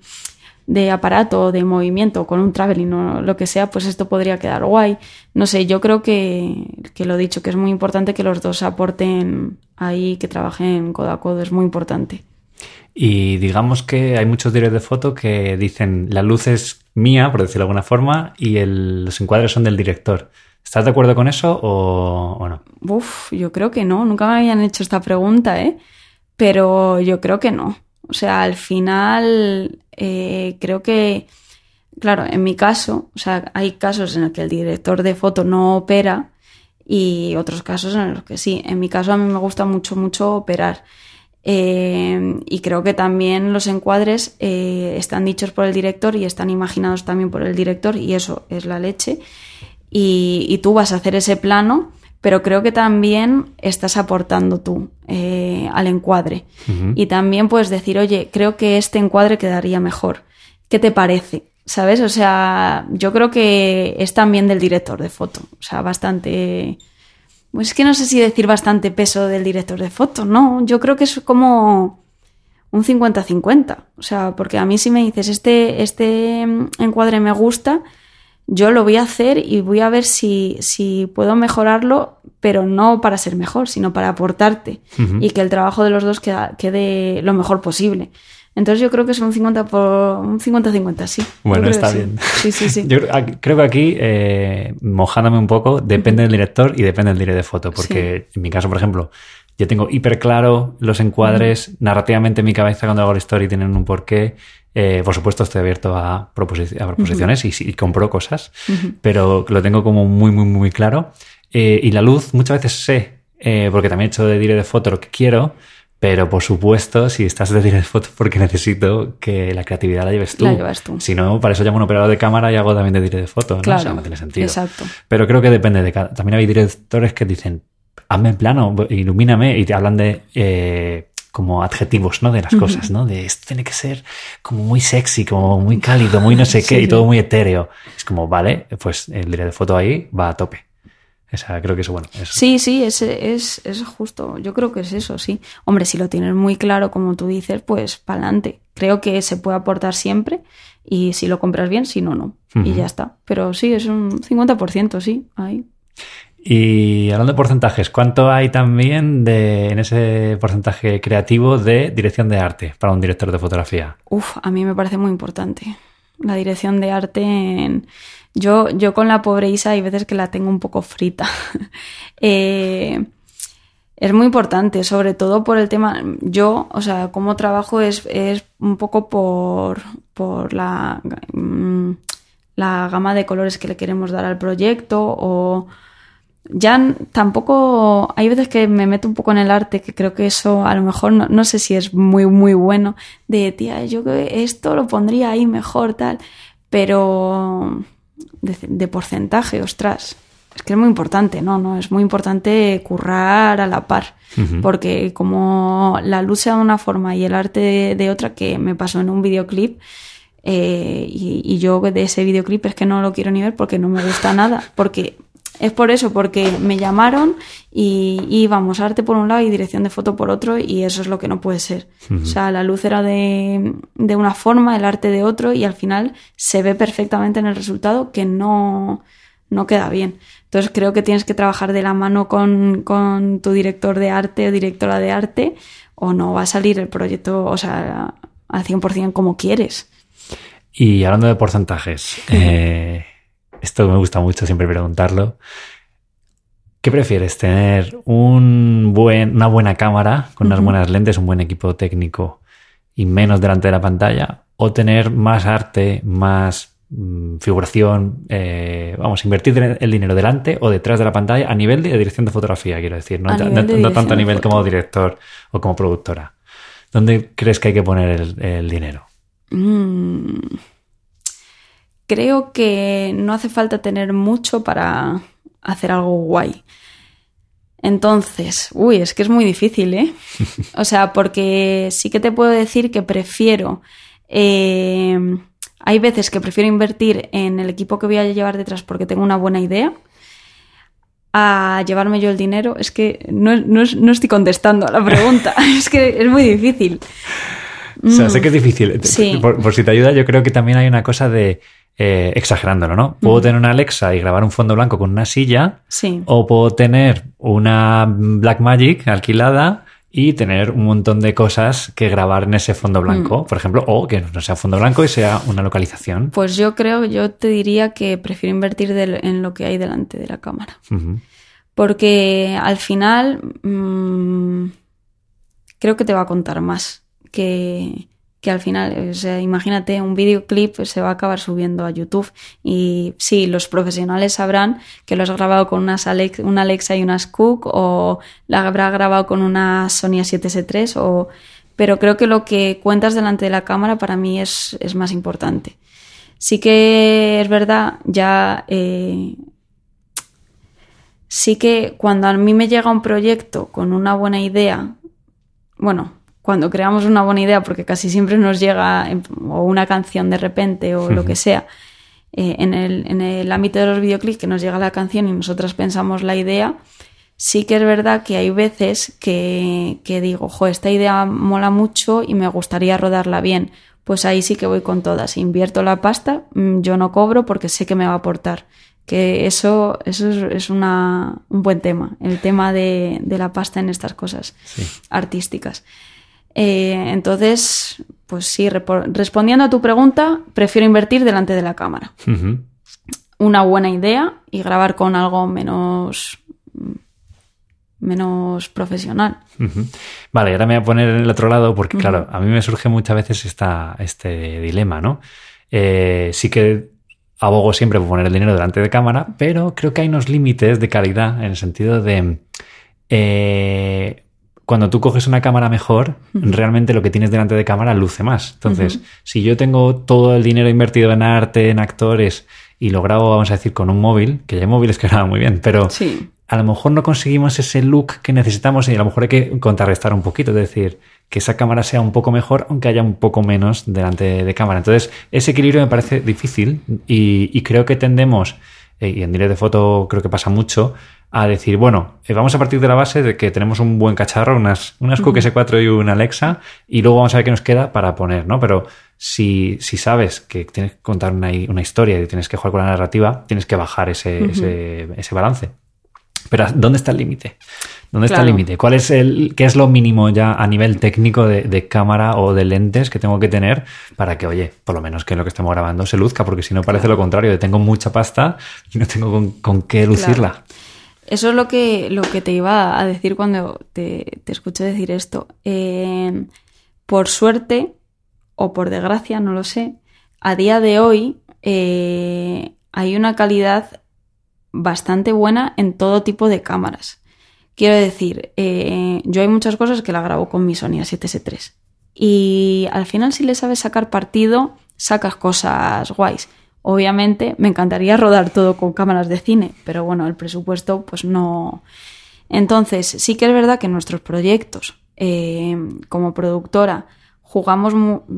de aparato, de movimiento, con un traveling o lo que sea, pues esto podría quedar guay. No sé, yo creo que, que lo dicho, que es muy importante que los dos aporten ahí, que trabajen codo a codo, es muy importante. Y digamos que hay muchos directores de foto que dicen la luz es mía, por decirlo de alguna forma, y los encuadres son del director. ¿Estás de acuerdo con eso o, o, no? Uf, yo creo que no. Nunca me habían hecho esta pregunta, ¿eh? Pero yo creo que no. O sea, al final eh, creo que, claro, en mi caso, o sea, hay casos en los que el director de foto no opera y otros casos en los que sí. En mi caso a mí me gusta mucho, mucho operar. Eh, y creo que también los encuadres eh, están dichos por el director y están imaginados también por el director y eso es la leche. Y, y tú vas a hacer ese plano, pero creo que también estás aportando tú eh, al encuadre. Y también puedes decir, oye, creo que este encuadre quedaría mejor. ¿Qué te parece? ¿Sabes? O sea, yo creo que es también del director de foto. O sea, bastante pues es que no sé si decir bastante peso del director de foto, ¿no? Yo creo que es como un 50-50. O sea, porque a mí si me dices, este, este encuadre me gusta, yo lo voy a hacer y voy a ver si, si puedo mejorarlo, pero no para ser mejor, sino para aportarte y que el trabajo de los dos quede lo mejor posible. Entonces yo creo que es un 50 por un 50-50, sí. Bueno, está bien. Sí, sí, sí. [laughs] yo creo que aquí, eh, mojándome un poco, depende del director y depende del director de foto. Porque en mi caso, por ejemplo, yo tengo hiper claro los encuadres, narrativamente en mi cabeza cuando hago la story tienen un porqué. Eh, por supuesto, estoy abierto a, proposiciones y, compro cosas, pero lo tengo como muy, muy, muy claro. Eh, y la luz, muchas veces sé, porque también he hecho de director de foto lo que quiero, pero por supuesto, si estás de director de foto, porque necesito que la creatividad la lleves tú. La llevas tú. Si no, para eso llamo a un operador de cámara y hago también de director de foto. ¿no? Claro, o sea, no tiene sentido. Exacto. Pero creo que depende de cada. También hay directores que dicen, hazme en plano, ilumíname, y te hablan de. Como adjetivos, ¿no? De las cosas, ¿no? De esto tiene que ser como muy sexy, como muy cálido, muy no sé [laughs] qué, y todo muy etéreo. Es como, vale, pues el director de foto ahí va a tope creo que eso, bueno. Sí, sí, es, es, es, justo. Yo creo que es eso, sí. Hombre, si lo tienes muy claro, como tú dices, pues para adelante. Creo que se puede aportar siempre y si lo compras bien, si no, no. Y ya está. Pero sí, es un 50%, sí, ahí. Y hablando de porcentajes, ¿cuánto hay también de, en ese porcentaje creativo de dirección de arte para un director de fotografía? Uf, a mí me parece muy importante. La dirección de arte en yo, yo con la pobre Isa hay veces que la tengo un poco frita. [laughs] Eh, es muy importante, sobre todo por el tema. Yo, o sea, como trabajo es, es un poco por, por la, mm, la gama de colores que le queremos dar al proyecto o ya tampoco hay veces que me meto un poco en el arte que creo que eso a lo mejor no, no sé si es muy muy bueno de tía yo que esto lo pondría ahí mejor tal pero de, porcentaje, ostras. Es que es muy importante, ¿no? ¿no? Es muy importante currar a la par, porque como la luz sea de una forma y el arte de, otra, que me pasó en un videoclip, eh, y, y, yo de ese videoclip es que no lo quiero ni ver porque no me gusta nada, porque es por eso, porque me llamaron y íbamos arte por un lado y dirección de foto por otro y eso es lo que no puede ser. O sea, la luz era de, de, una forma, el arte de otro y al final se ve perfectamente en el resultado que no, no queda bien. Entonces creo que tienes que trabajar de la mano con, con tu director de arte o directora de arte o no va a salir el proyecto, o sea, al 100% como quieres. Y hablando de porcentajes, eh, esto me gusta mucho siempre preguntarlo. ¿Qué prefieres? ¿Tener un buen, una buena cámara con unas buenas lentes, un buen equipo técnico y menos delante de la pantalla? ¿O tener más arte, más mm, figuración? Eh, vamos, invertir el dinero delante o detrás de la pantalla a nivel de dirección de fotografía, quiero decir, no, tanto a nivel como director o como productora. ¿Dónde crees que hay que poner el, dinero? Mm creo que no hace falta tener mucho para hacer algo guay. Entonces, uy, es que es muy difícil, ¿eh? [laughs] O sea, porque sí que te puedo decir que prefiero... Eh, hay veces que prefiero invertir en el equipo que voy a llevar detrás porque tengo una buena idea a llevarme yo el dinero. Es que no, no estoy contestando a la pregunta, [laughs] [laughs] es que es muy difícil. O sea, sé que es difícil. por, si te ayuda, yo creo que también hay una cosa de eh, exagerándolo, ¿no? Puedo tener una Alexa y grabar un fondo blanco con una silla. Sí. O puedo tener una Blackmagic alquilada y tener un montón de cosas que grabar en ese fondo blanco, mm. por ejemplo, o que no sea fondo blanco y sea una localización. Pues yo creo, yo te diría que prefiero invertir en lo que hay delante de la cámara. Porque al final mm, creo que te va a contar más que, que al final, sea, imagínate, un videoclip se va a acabar subiendo a YouTube y sí, los profesionales sabrán que lo has grabado con unas una Alexa y unas Cook o la habrá grabado con una Sony A7S3 o... Pero creo que lo que cuentas delante de la cámara para mí es, es más importante. Sí que es verdad, ya... Eh, sí que cuando a mí me llega un proyecto con una buena idea, bueno, cuando creamos una buena idea, porque casi siempre nos llega o una canción de repente o lo que sea, eh, en, el, en, el, ámbito de los videoclips que nos llega la canción y nosotras pensamos la idea, sí que es verdad que hay veces que, que digo, jo, esta idea mola mucho y me gustaría rodarla bien. Pues ahí sí que voy con todas. Invierto la pasta, mm, yo no cobro porque sé que me va a aportar. Que eso, eso es, una, un buen tema, el tema de, de la pasta en estas cosas artísticas. Eh, entonces, pues sí, respondiendo a tu pregunta, prefiero invertir delante de la cámara. Una buena idea y grabar con algo menos menos profesional. Vale, ahora me voy a poner en el otro lado porque, claro, a mí me surge muchas veces esta, este dilema, ¿no? Eh, sí que abogo siempre por poner el dinero delante de cámara, pero creo que hay unos límites de calidad en el sentido de... Eh, cuando tú coges una cámara mejor, realmente lo que tienes delante de cámara luce más. Entonces, si yo tengo todo el dinero invertido en arte, en actores, y lo grabo, vamos a decir, con un móvil, que ya hay móviles que [laughs] graban muy bien, pero a lo mejor no conseguimos ese look que necesitamos y a lo mejor hay que contrarrestar un poquito, es decir, que esa cámara sea un poco mejor, aunque haya un poco menos delante de cámara. Entonces, ese equilibrio me parece difícil y, creo que tendemos, eh, y en directo de foto creo que pasa mucho, a decir, bueno, eh, vamos a partir de la base de que tenemos un buen cacharro, unas, unas Cook S4 y una Alexa, y luego vamos a ver qué nos queda para poner, ¿no? Pero si, si sabes que tienes que contar una, una, historia y tienes que jugar con la narrativa, tienes que bajar ese, ese, ese balance. Pero ¿dónde está el límite? ¿Dónde está el límite? ¿Cuál es el, qué es lo mínimo ya a nivel técnico de, de, cámara o de lentes que tengo que tener para que, oye, por lo menos que lo que estamos grabando se luzca? Porque si no parece lo contrario, de tengo mucha pasta y no tengo con, con qué lucirla. Eso es lo que, lo que te iba a decir cuando te, te escuché decir esto. Eh, por suerte, o por desgracia, no lo sé, a día de hoy eh, hay una calidad bastante buena en todo tipo de cámaras. Quiero decir, eh, yo hay muchas cosas que la grabo con mi Sony A7S3. Y al final, si le sabes sacar partido, sacas cosas guays. Obviamente me encantaría rodar todo con cámaras de cine, pero bueno, el presupuesto pues no. Entonces, sí que es verdad que nuestros proyectos eh, como productora jugamos,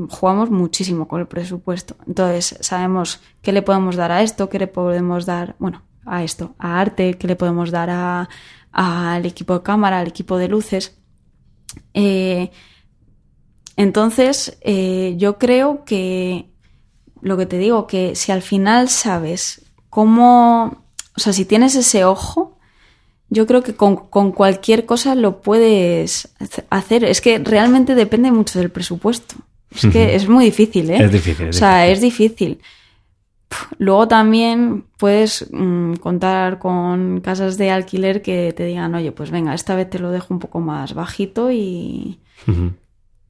jugamos muchísimo con el presupuesto. Entonces, sabemos qué le podemos dar a esto, qué le podemos dar, bueno, a esto, a arte, qué le podemos dar al equipo de cámara, al equipo de luces. Eh, entonces, eh, yo creo que lo que te digo, que si al final sabes cómo, o sea, si tienes ese ojo, yo creo que con, cualquier cosa lo puedes hacer. Es que realmente depende mucho del presupuesto. Es que es muy difícil, ¿eh? Es difícil. o sea, es difícil. Luego también puedes mm, contar con casas de alquiler que te digan, oye, pues venga, esta vez te lo dejo un poco más bajito y...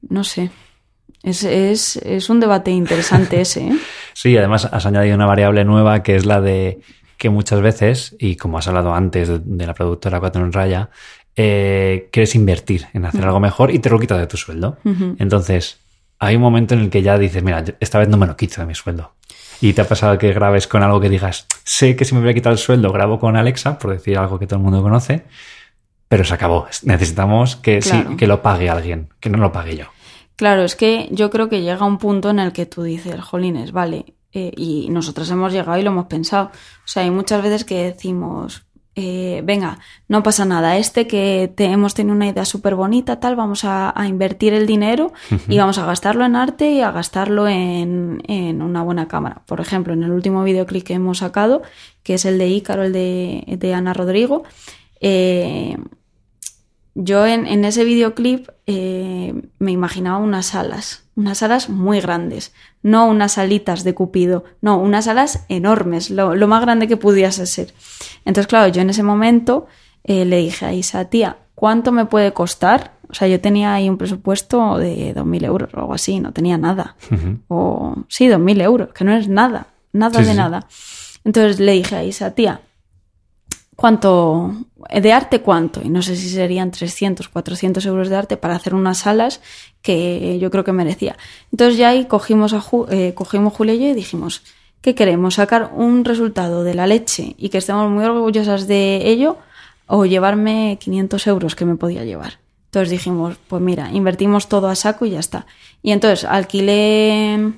No sé. Es, es, es un debate interesante ese. ¿eh? [laughs] Sí, además has añadido una variable nueva que es la de que muchas veces, y como has hablado antes de, la productora Cuatro en Raya, eh, quieres invertir en hacer algo mejor y te lo quitas de tu sueldo. Entonces, hay un momento en el que ya dices, mira, esta vez no me lo quito de mi sueldo. Y te ha pasado que grabes con algo que digas, sé que si me voy a quitar el sueldo, grabo con Alexa, por decir algo que todo el mundo conoce, pero se acabó. Necesitamos que, sí, que lo pague alguien, que no lo pague yo. Claro, es que yo creo que llega un punto en el que tú dices, jolines, vale, eh, y nosotros hemos llegado y lo hemos pensado. O sea, hay muchas veces que decimos, eh, venga, no pasa nada, este que te, hemos tenido una idea súper bonita, tal, vamos a, invertir el dinero y vamos a gastarlo en arte y a gastarlo en, en, una buena cámara. Por ejemplo, en el último videoclip que hemos sacado, que es el de Ícaro, el de, de Ana Rodrigo, eh, yo en, ese videoclip eh, me imaginaba unas alas, unas alas muy grandes, no unas alitas de Cupido, no, unas alas enormes, lo, más grande que pudiese ser. Entonces, claro, yo en ese momento eh, le dije a Isa, tía, ¿cuánto me puede costar O sea, yo tenía ahí un presupuesto de 2.000 euros o algo así, no tenía nada. O sí, 2.000 euros, que no es nada, nada Sí, de sí. nada. Entonces le dije a Isa, tía, ¿cuánto, de arte cuánto? Y no sé si serían 300, 400 euros de arte para hacer unas salas que yo creo que merecía. Entonces ya ahí cogimos, a Ju- eh, cogimos Julia y y dijimos, ¿qué queremos? ¿Sacar un resultado de la leche y que estemos muy orgullosas de ello? ¿O llevarme 500 euros que me podía llevar? Entonces dijimos, pues mira, invertimos todo a saco y ya está. Y entonces alquilé,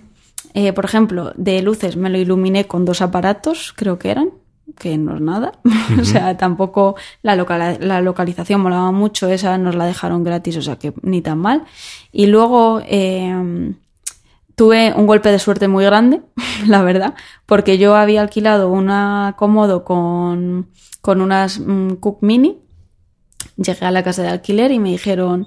eh, por ejemplo, de luces me lo iluminé con dos aparatos, creo que eran, que no es nada. [laughs] o sea, tampoco la, local- la localización molaba mucho, esa nos la dejaron gratis, o sea que ni tan mal. Y luego eh, tuve un golpe de suerte muy grande, [laughs] la verdad, porque yo había alquilado una cómodo con, con unas mm, Cook Mini. Llegué a la casa de alquiler y me dijeron,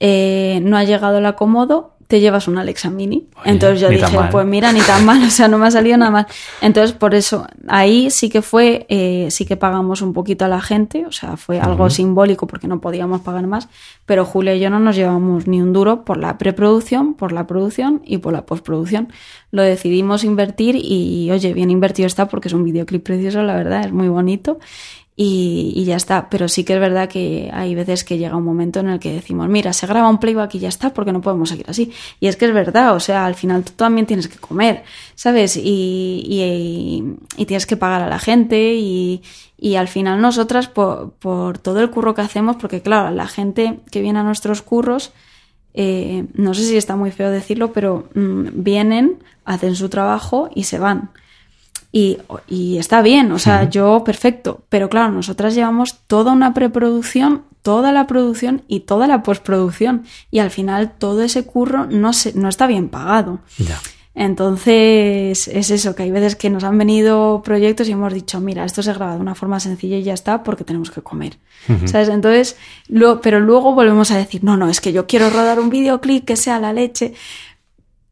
eh, no ha llegado la cómodo, te llevas una Alexa Mini. Oye, Entonces yo dije, pues mira, ni tan mal, [laughs] o sea, no me ha salido nada mal. Entonces, por eso, ahí sí que fue, eh, sí que pagamos un poquito a la gente, o sea, fue algo simbólico porque no podíamos pagar más, pero Julia y yo no nos llevamos ni un duro por la preproducción, por la producción y por la postproducción. Lo decidimos invertir y, oye, bien invertido está porque es un videoclip precioso, la verdad, es muy bonito. Y, y ya está, pero sí que es verdad que hay veces que llega un momento en el que decimos, mira, se graba un playback y ya está, porque no podemos seguir así. Y es que es verdad, o sea, al final tú también tienes que comer, ¿sabes? Y, y, y tienes que pagar a la gente y, al final nosotras, por, por todo el curro que hacemos, porque claro, la gente que viene a nuestros curros, eh, no sé si está muy feo decirlo, pero mm, vienen, hacen su trabajo y se van. Y, y está bien, o sea, yo perfecto. Pero claro, nosotras llevamos toda una preproducción, toda la producción y toda la postproducción. Y al final todo ese curro no, se, no está bien pagado. Ya. Entonces es eso, que hay veces que nos han venido proyectos y hemos dicho, mira, esto se graba de una forma sencilla y ya está porque tenemos que comer. ¿Sabes? Entonces, lo, pero luego volvemos a decir, no, no, es que yo quiero rodar un videoclip que sea la leche.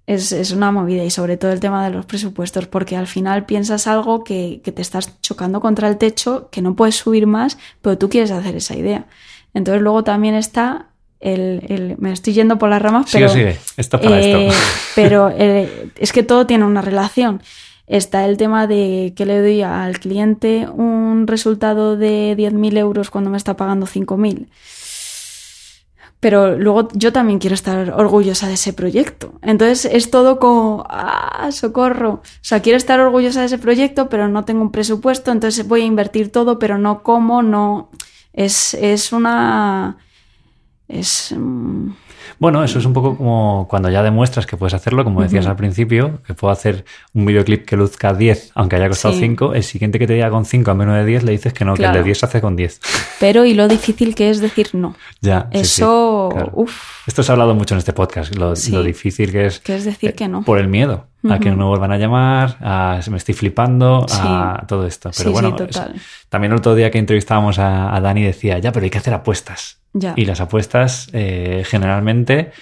Es, es una movida y sobre todo el tema de los presupuestos, porque al final piensas algo que, que te estás chocando contra el techo, que no puedes subir más, pero tú quieres hacer esa idea. Entonces luego también está el, el- me estoy yendo por las ramas, pero, para eh, esto. pero [laughs] eh, es que todo tiene una relación. Está el tema de que le doy al cliente un resultado de 10.000 euros cuando me está pagando 5.000. Pero luego yo también quiero estar orgullosa de ese proyecto. Entonces es todo como, ah, socorro. O sea, quiero estar orgullosa de ese proyecto, pero no tengo un presupuesto, entonces voy a invertir todo, pero no como, no. Es, es una. Es. mm, Bueno, eso es un poco como cuando ya demuestras que puedes hacerlo, como decías al principio, que puedo hacer un videoclip que luzca 10, aunque haya costado Sí. 5, el siguiente que te diga con 5 a menos de 10 le dices que no, que el de 10 se hace con 10. Pero y lo difícil que es decir no. ya, sí, sí, Eso, claro. uff, Esto se ha hablado mucho en este podcast, lo, Sí. lo difícil que es, que es decir eh, que no. por el miedo a que no me vuelvan a llamar, a me estoy flipando, a todo esto. Pero Sí, bueno, sí, total. es- también el otro día que entrevistábamos a, a Dani decía, ya, pero hay que hacer apuestas. Ya. Y las apuestas eh, generalmente,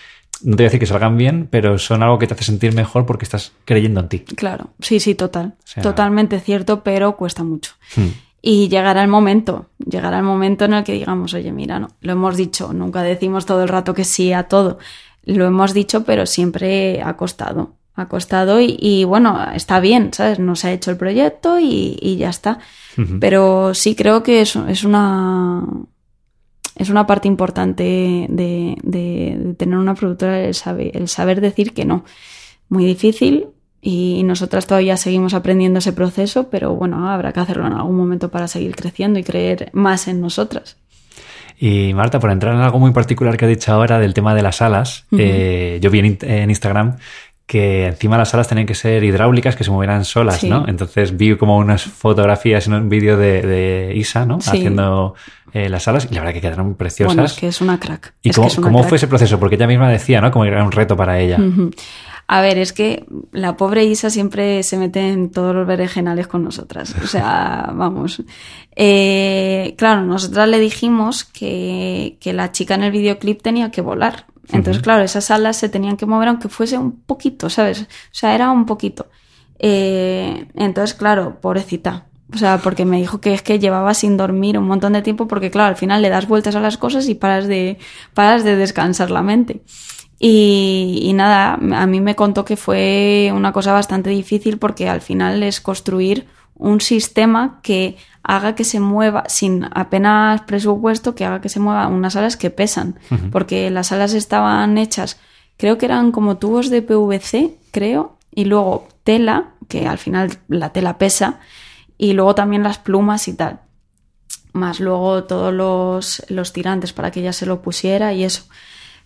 no te voy a decir que salgan bien, pero son algo que te hace sentir mejor porque estás creyendo en ti. Claro, sí, sí, total. sea- Totalmente cierto, pero cuesta mucho. Hmm. Y llegará el momento, llegará el momento en el que digamos, oye, mira, no, lo hemos dicho, nunca decimos todo el rato que sí a todo. Lo hemos dicho, pero siempre ha costado. Ha costado y, y, bueno, está bien, ¿sabes? No se ha hecho el proyecto y, y ya está. Pero sí creo que es, es una es una parte importante de, de- de tener una productora el saber, el saber decir que no. Muy difícil y nosotras todavía seguimos aprendiendo ese proceso, pero bueno, habrá que hacerlo en algún momento para seguir creciendo y creer más en nosotras. Y Marta, por entrar en algo muy particular que has dicho ahora del tema de las alas, eh, yo vi en Instagram que encima las alas tenían que ser hidráulicas, que se movieran solas, Sí. ¿no? Entonces vi como unas fotografías en un vídeo de, de Isa, ¿no? Sí. Haciendo eh, las alas y la verdad que quedaron preciosas. Bueno, es que es una crack. ¿Y Es cómo, que es una cómo crack. fue ese proceso? Porque ella misma decía, ¿no? Como era un reto para ella. A ver, es que la pobre Isa siempre se mete en todos los berenjenales con nosotras. O sea, [laughs] vamos. Eh, claro, nosotras le dijimos que, que la chica en el videoclip tenía que volar. Entonces, claro, esas alas se tenían que mover aunque fuese un poquito, ¿sabes? O sea, era un poquito. Eh, entonces, claro, pobrecita. O sea, porque me dijo que es que llevaba sin dormir un montón de tiempo porque, claro, al final le das vueltas a las cosas y paras de, paras de descansar la mente. Y, y, nada, a mí me contó que fue una cosa bastante difícil porque al final es construir un sistema que haga que se mueva sin apenas presupuesto, que haga que se mueva unas alas que pesan, porque las alas estaban hechas, creo que eran como tubos de PVC, creo, y luego tela, que al final la tela pesa, y luego también las plumas y tal, más luego todos los, los tirantes para que ella se lo pusiera y eso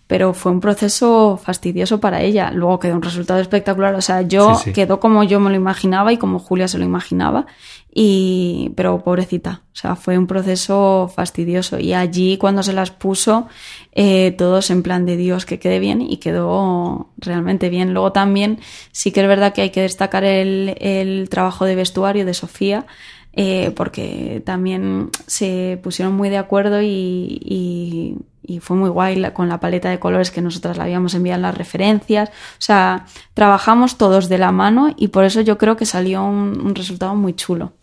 pero fue un proceso fastidioso para ella. Luego quedó un resultado espectacular. O sea, yo quedó como yo me lo imaginaba y como Julia se lo imaginaba. Y, pero pobrecita, o sea, fue un proceso fastidioso. Y allí cuando se las puso, eh, todos en plan de Dios que quede bien y quedó realmente bien. Luego también sí que es verdad que hay que destacar el, el trabajo de vestuario de Sofía. Eh, porque también se pusieron muy de acuerdo y, y, fue muy guay con la paleta de colores que nosotras le habíamos enviado en las referencias. O sea, trabajamos todos de la mano y por eso yo creo que salió un, resultado muy chulo.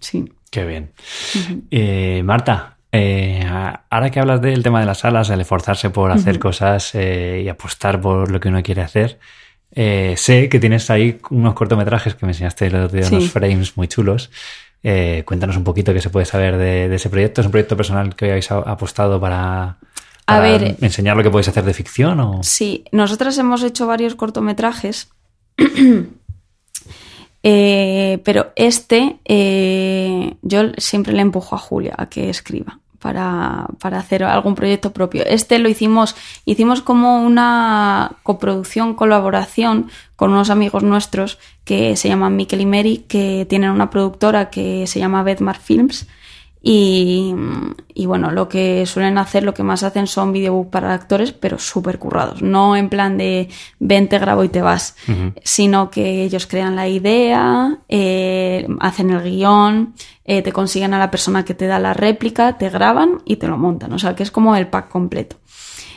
Sí. Qué bien. Eh, Marta, eh, ahora que hablas del tema de las alas, el esforzarse por hacer cosas y apostar por lo que uno quiere hacer, sé que tienes ahí unos cortometrajes que me enseñaste el otro día, unos frames muy chulos. Eh, cuéntanos un poquito qué se puede saber de, ese proyecto. ¿Es un proyecto personal que habéis apostado para, enseñar lo que podéis hacer de ficción? O? Sí, nosotras hemos hecho varios cortometrajes. [clears throat] Eh, pero este, eh, yo siempre le empujo a Julia a que escriba para, para, hacer algún proyecto propio. Este lo hicimos, hicimos como una coproducción, colaboración con unos amigos nuestros que se llaman Mikel y Mary, que tienen una productora que se llama Bedmar Films y, bueno, lo que suelen hacer, lo que más hacen son videobooks para actores, pero súper currados. No en plan de ven, te grabo y te vas, sino que ellos crean la idea, eh, hacen el guion, eh, te consiguen a la persona que te da la réplica, te graban y te lo montan. O sea, que es como el pack completo.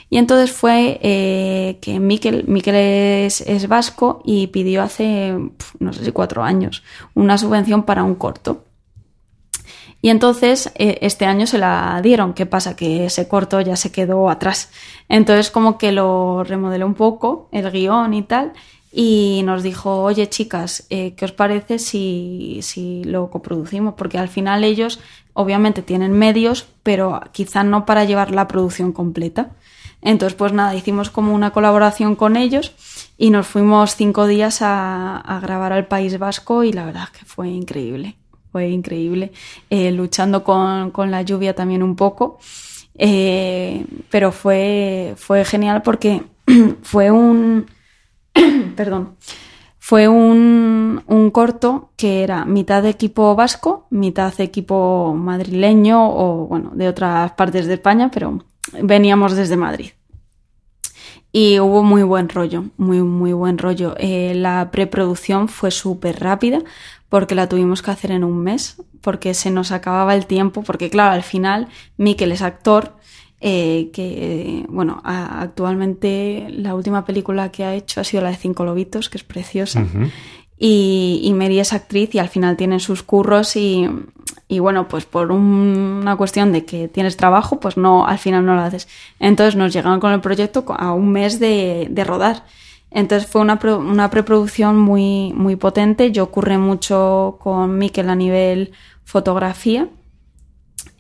Y entonces fue eh, que Miquel, Miquel es, es, vasco y pidió hace, no sé si cuatro años, una subvención para un corto. Y entonces eh, este año se la dieron. ¿Qué pasa? Que ese corto ya se quedó atrás. Entonces como que lo remodelé un poco, el guion y tal, y nos dijo, oye chicas, eh, ¿qué os parece si, si lo coproducimos? Porque al final ellos obviamente tienen medios, pero quizá no para llevar la producción completa. Entonces, pues nada, hicimos como una colaboración con ellos y nos fuimos cinco días a grabar al País Vasco y la verdad que fue increíble fue increíble, eh, luchando con, con, la lluvia también un poco, eh, pero fue, fue genial porque [clears throat] fue un, [clears throat] perdón, fue un, un, corto que era mitad de equipo vasco, mitad de equipo madrileño o bueno, de otras partes de España, pero veníamos desde Madrid. Y hubo muy buen rollo, muy, muy buen rollo. Eh, la preproducción fue súper rápida porque la tuvimos que hacer en un mes, porque se nos acababa el tiempo, porque claro, al final Miquel es actor, eh, que bueno, actualmente la última película que ha hecho ha sido la de Cinco Lobitos, que es preciosa. Y, y Mary es actriz y al final tienen sus curros y, y bueno, pues por una cuestión de que tienes trabajo, pues no, al final no lo haces. Entonces nos llegaron con el proyecto a un mes de, de rodar. Entonces fue una, una preproducción muy, muy potente. Yo ocurre mucho con Miquel a nivel fotografía.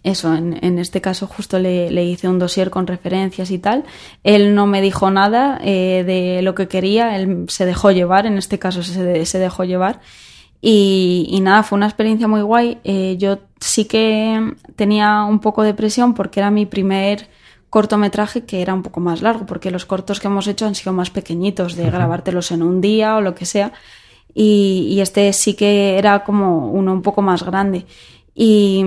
Eso, en, en este caso justo le, le, hice un dossier con referencias y tal. Él no me dijo nada eh, de lo que quería, él se dejó llevar, en este caso se, se dejó llevar. Y, y, nada, fue una experiencia muy guay. Eh, yo sí que tenía un poco de presión porque era mi primer cortometraje que era un poco más largo, porque los cortos que hemos hecho han sido más pequeñitos, de grabártelos en un día o lo que sea. Y, y, este sí que era como uno un poco más grande. Y,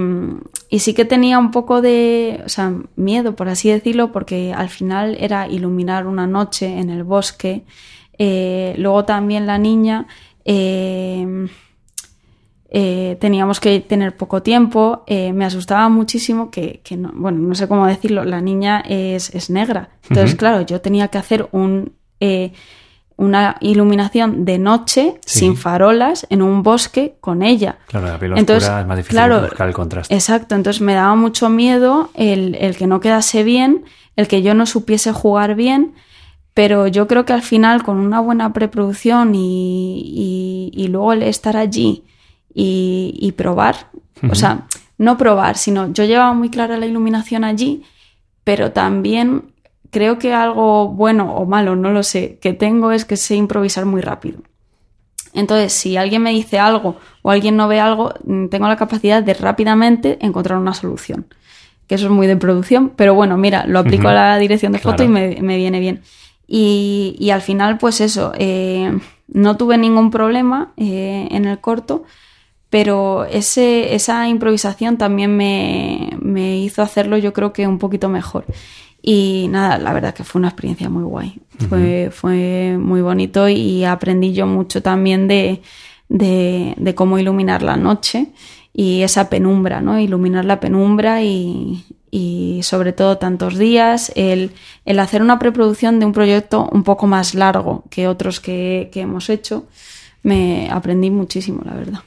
y, sí que tenía un poco de, o sea, miedo, por así decirlo, porque al final era iluminar una noche en el bosque. Eh, luego también la niña. Eh, eh, teníamos que tener poco tiempo, eh, me asustaba muchísimo que, que, no, bueno, no sé cómo decirlo, la niña es, es negra. Entonces, claro, yo tenía que hacer un, eh, una iluminación de noche, Sí. sin farolas, en un bosque con ella. Claro, la piel Entonces, oscura es más difícil claro, buscar el contraste. Exacto, entonces me daba mucho miedo el, el que no quedase bien, el que yo no supiese jugar bien, pero yo creo que al final con una buena preproducción y, y- y luego el estar allí y, y probar, o sea, no probar, sino yo llevaba muy clara la iluminación allí, pero también creo que algo bueno o malo, no lo sé, que tengo es que sé improvisar muy rápido. Entonces, si alguien me dice algo o alguien no ve algo, mm, tengo la capacidad de rápidamente encontrar una solución. Que eso es muy de producción, pero bueno, mira, lo aplico a la dirección de foto Claro. y me, me viene bien. Y, y al final, pues eso, eh, no tuve ningún problema eh, en el corto, pero ese, esa improvisación también me, me hizo hacerlo yo creo que un poquito mejor. Y nada, la verdad que fue una experiencia muy guay. Fue, fue muy bonito y aprendí yo mucho también de, de, de cómo iluminar la noche y esa penumbra, ¿no? Iluminar la penumbra y, y sobre todo tantos días, el, el hacer una preproducción de un proyecto un poco más largo que otros que, que hemos hecho, me aprendí muchísimo, la verdad.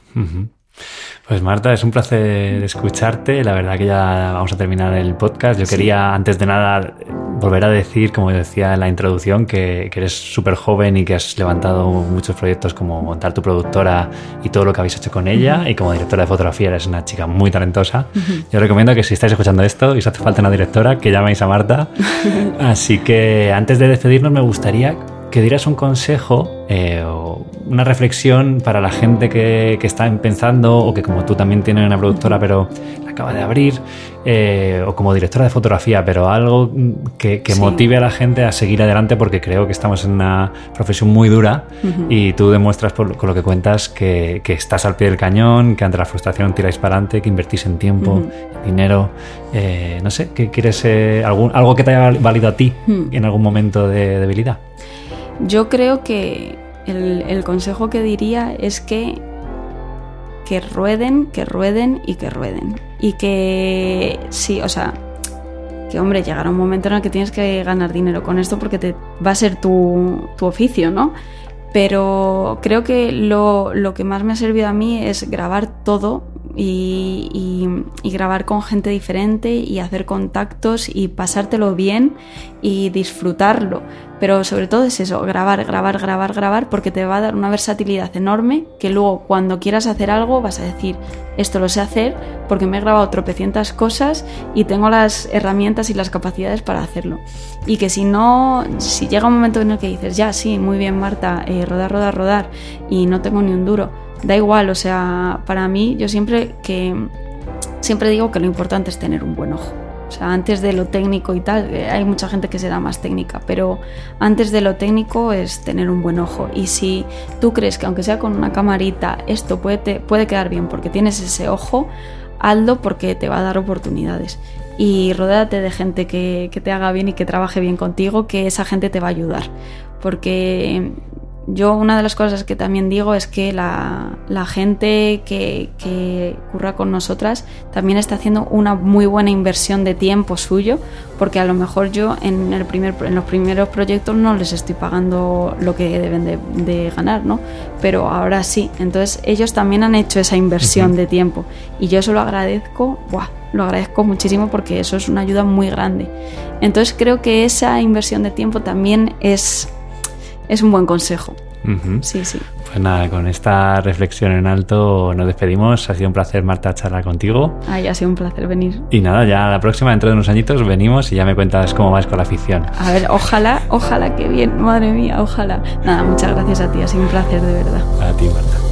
Pues Marta, es un placer escucharte. La verdad que ya vamos a terminar el podcast. Yo quería, antes de nada, volver a decir, como decía en la introducción, que, que eres súper joven y que has levantado muchos proyectos como montar tu productora y todo lo que habéis hecho con ella. Y como directora de fotografía eres una chica muy talentosa. Yo recomiendo que si estáis escuchando esto y os hace falta una directora, que llaméis a Marta. [laughs] Así que antes de despedirnos me gustaría que dieras un consejo eh, o una reflexión para la gente que, que está empezando o que como tú también tienes una productora pero la acaba de abrir eh, o como directora de fotografía pero algo mm, que, que Sí. motive a la gente a seguir adelante porque creo que estamos en una profesión muy dura y tú demuestras por, con lo que cuentas que, que estás al pie del cañón, que ante la frustración tiráis para adelante, que invertís en tiempo, en dinero, eh, no sé, que quieres algún, algo que te haya valido a ti en algún momento de debilidad. Yo creo que el, consejo que diría es que, que rueden, que rueden y que rueden. Y que sí, o sea, que hombre, llegará un momento en el que tienes que ganar dinero con esto porque te, va a ser tu, tu oficio, ¿no? Pero creo que lo, lo que más me ha servido a mí es grabar todo y, grabar con gente diferente y hacer contactos y pasártelo bien y disfrutarlo. Pero sobre todo es eso, grabar, grabar, grabar, grabar, porque te va a dar una versatilidad enorme que luego cuando quieras hacer algo vas a decir, esto lo sé hacer porque me he grabado tropecientas cosas y tengo las herramientas y las capacidades para hacerlo. Y que si no, si llega un momento en el que dices, ya, sí, muy bien Marta, eh, rodar, rodar, rodar y no tengo ni un duro, da igual, o sea, para mí yo siempre que siempre digo que lo importante es tener un buen ojo. O sea, antes de lo técnico y tal, eh, hay mucha gente que será más técnica, pero antes de lo técnico es tener un buen ojo. Y si tú crees que aunque sea con una camarita, esto puede, puede quedar bien porque tienes ese ojo, hazlo porque te va a dar oportunidades. Y rodéate de gente que, que te haga bien y que trabaje bien contigo, que esa gente te va a ayudar. Porque yo una de las cosas que también digo es que la, la gente que, que curra con nosotras también está haciendo una muy buena inversión de tiempo suyo, porque a lo mejor yo en, el primer, en los primeros proyectos no les estoy pagando lo que deben de, de ganar, ¿no? Pero ahora sí, entonces ellos también han hecho esa inversión de tiempo y yo eso lo agradezco, ¡buah! lo agradezco muchísimo porque eso es una ayuda muy grande. Entonces creo que esa inversión de tiempo también es, es un buen consejo. Sí, sí. Pues nada, con esta reflexión en alto nos despedimos. Ha sido un placer, Marta, charlar contigo. Ay, ha sido un placer venir. Y nada, ya la próxima, dentro de unos añitos, venimos y ya me cuentas cómo vas con la afición. A ver, ojalá, ojalá que bien, madre mía, ojalá. Nada, muchas gracias a ti, ha sido un placer de verdad. A ti, Marta.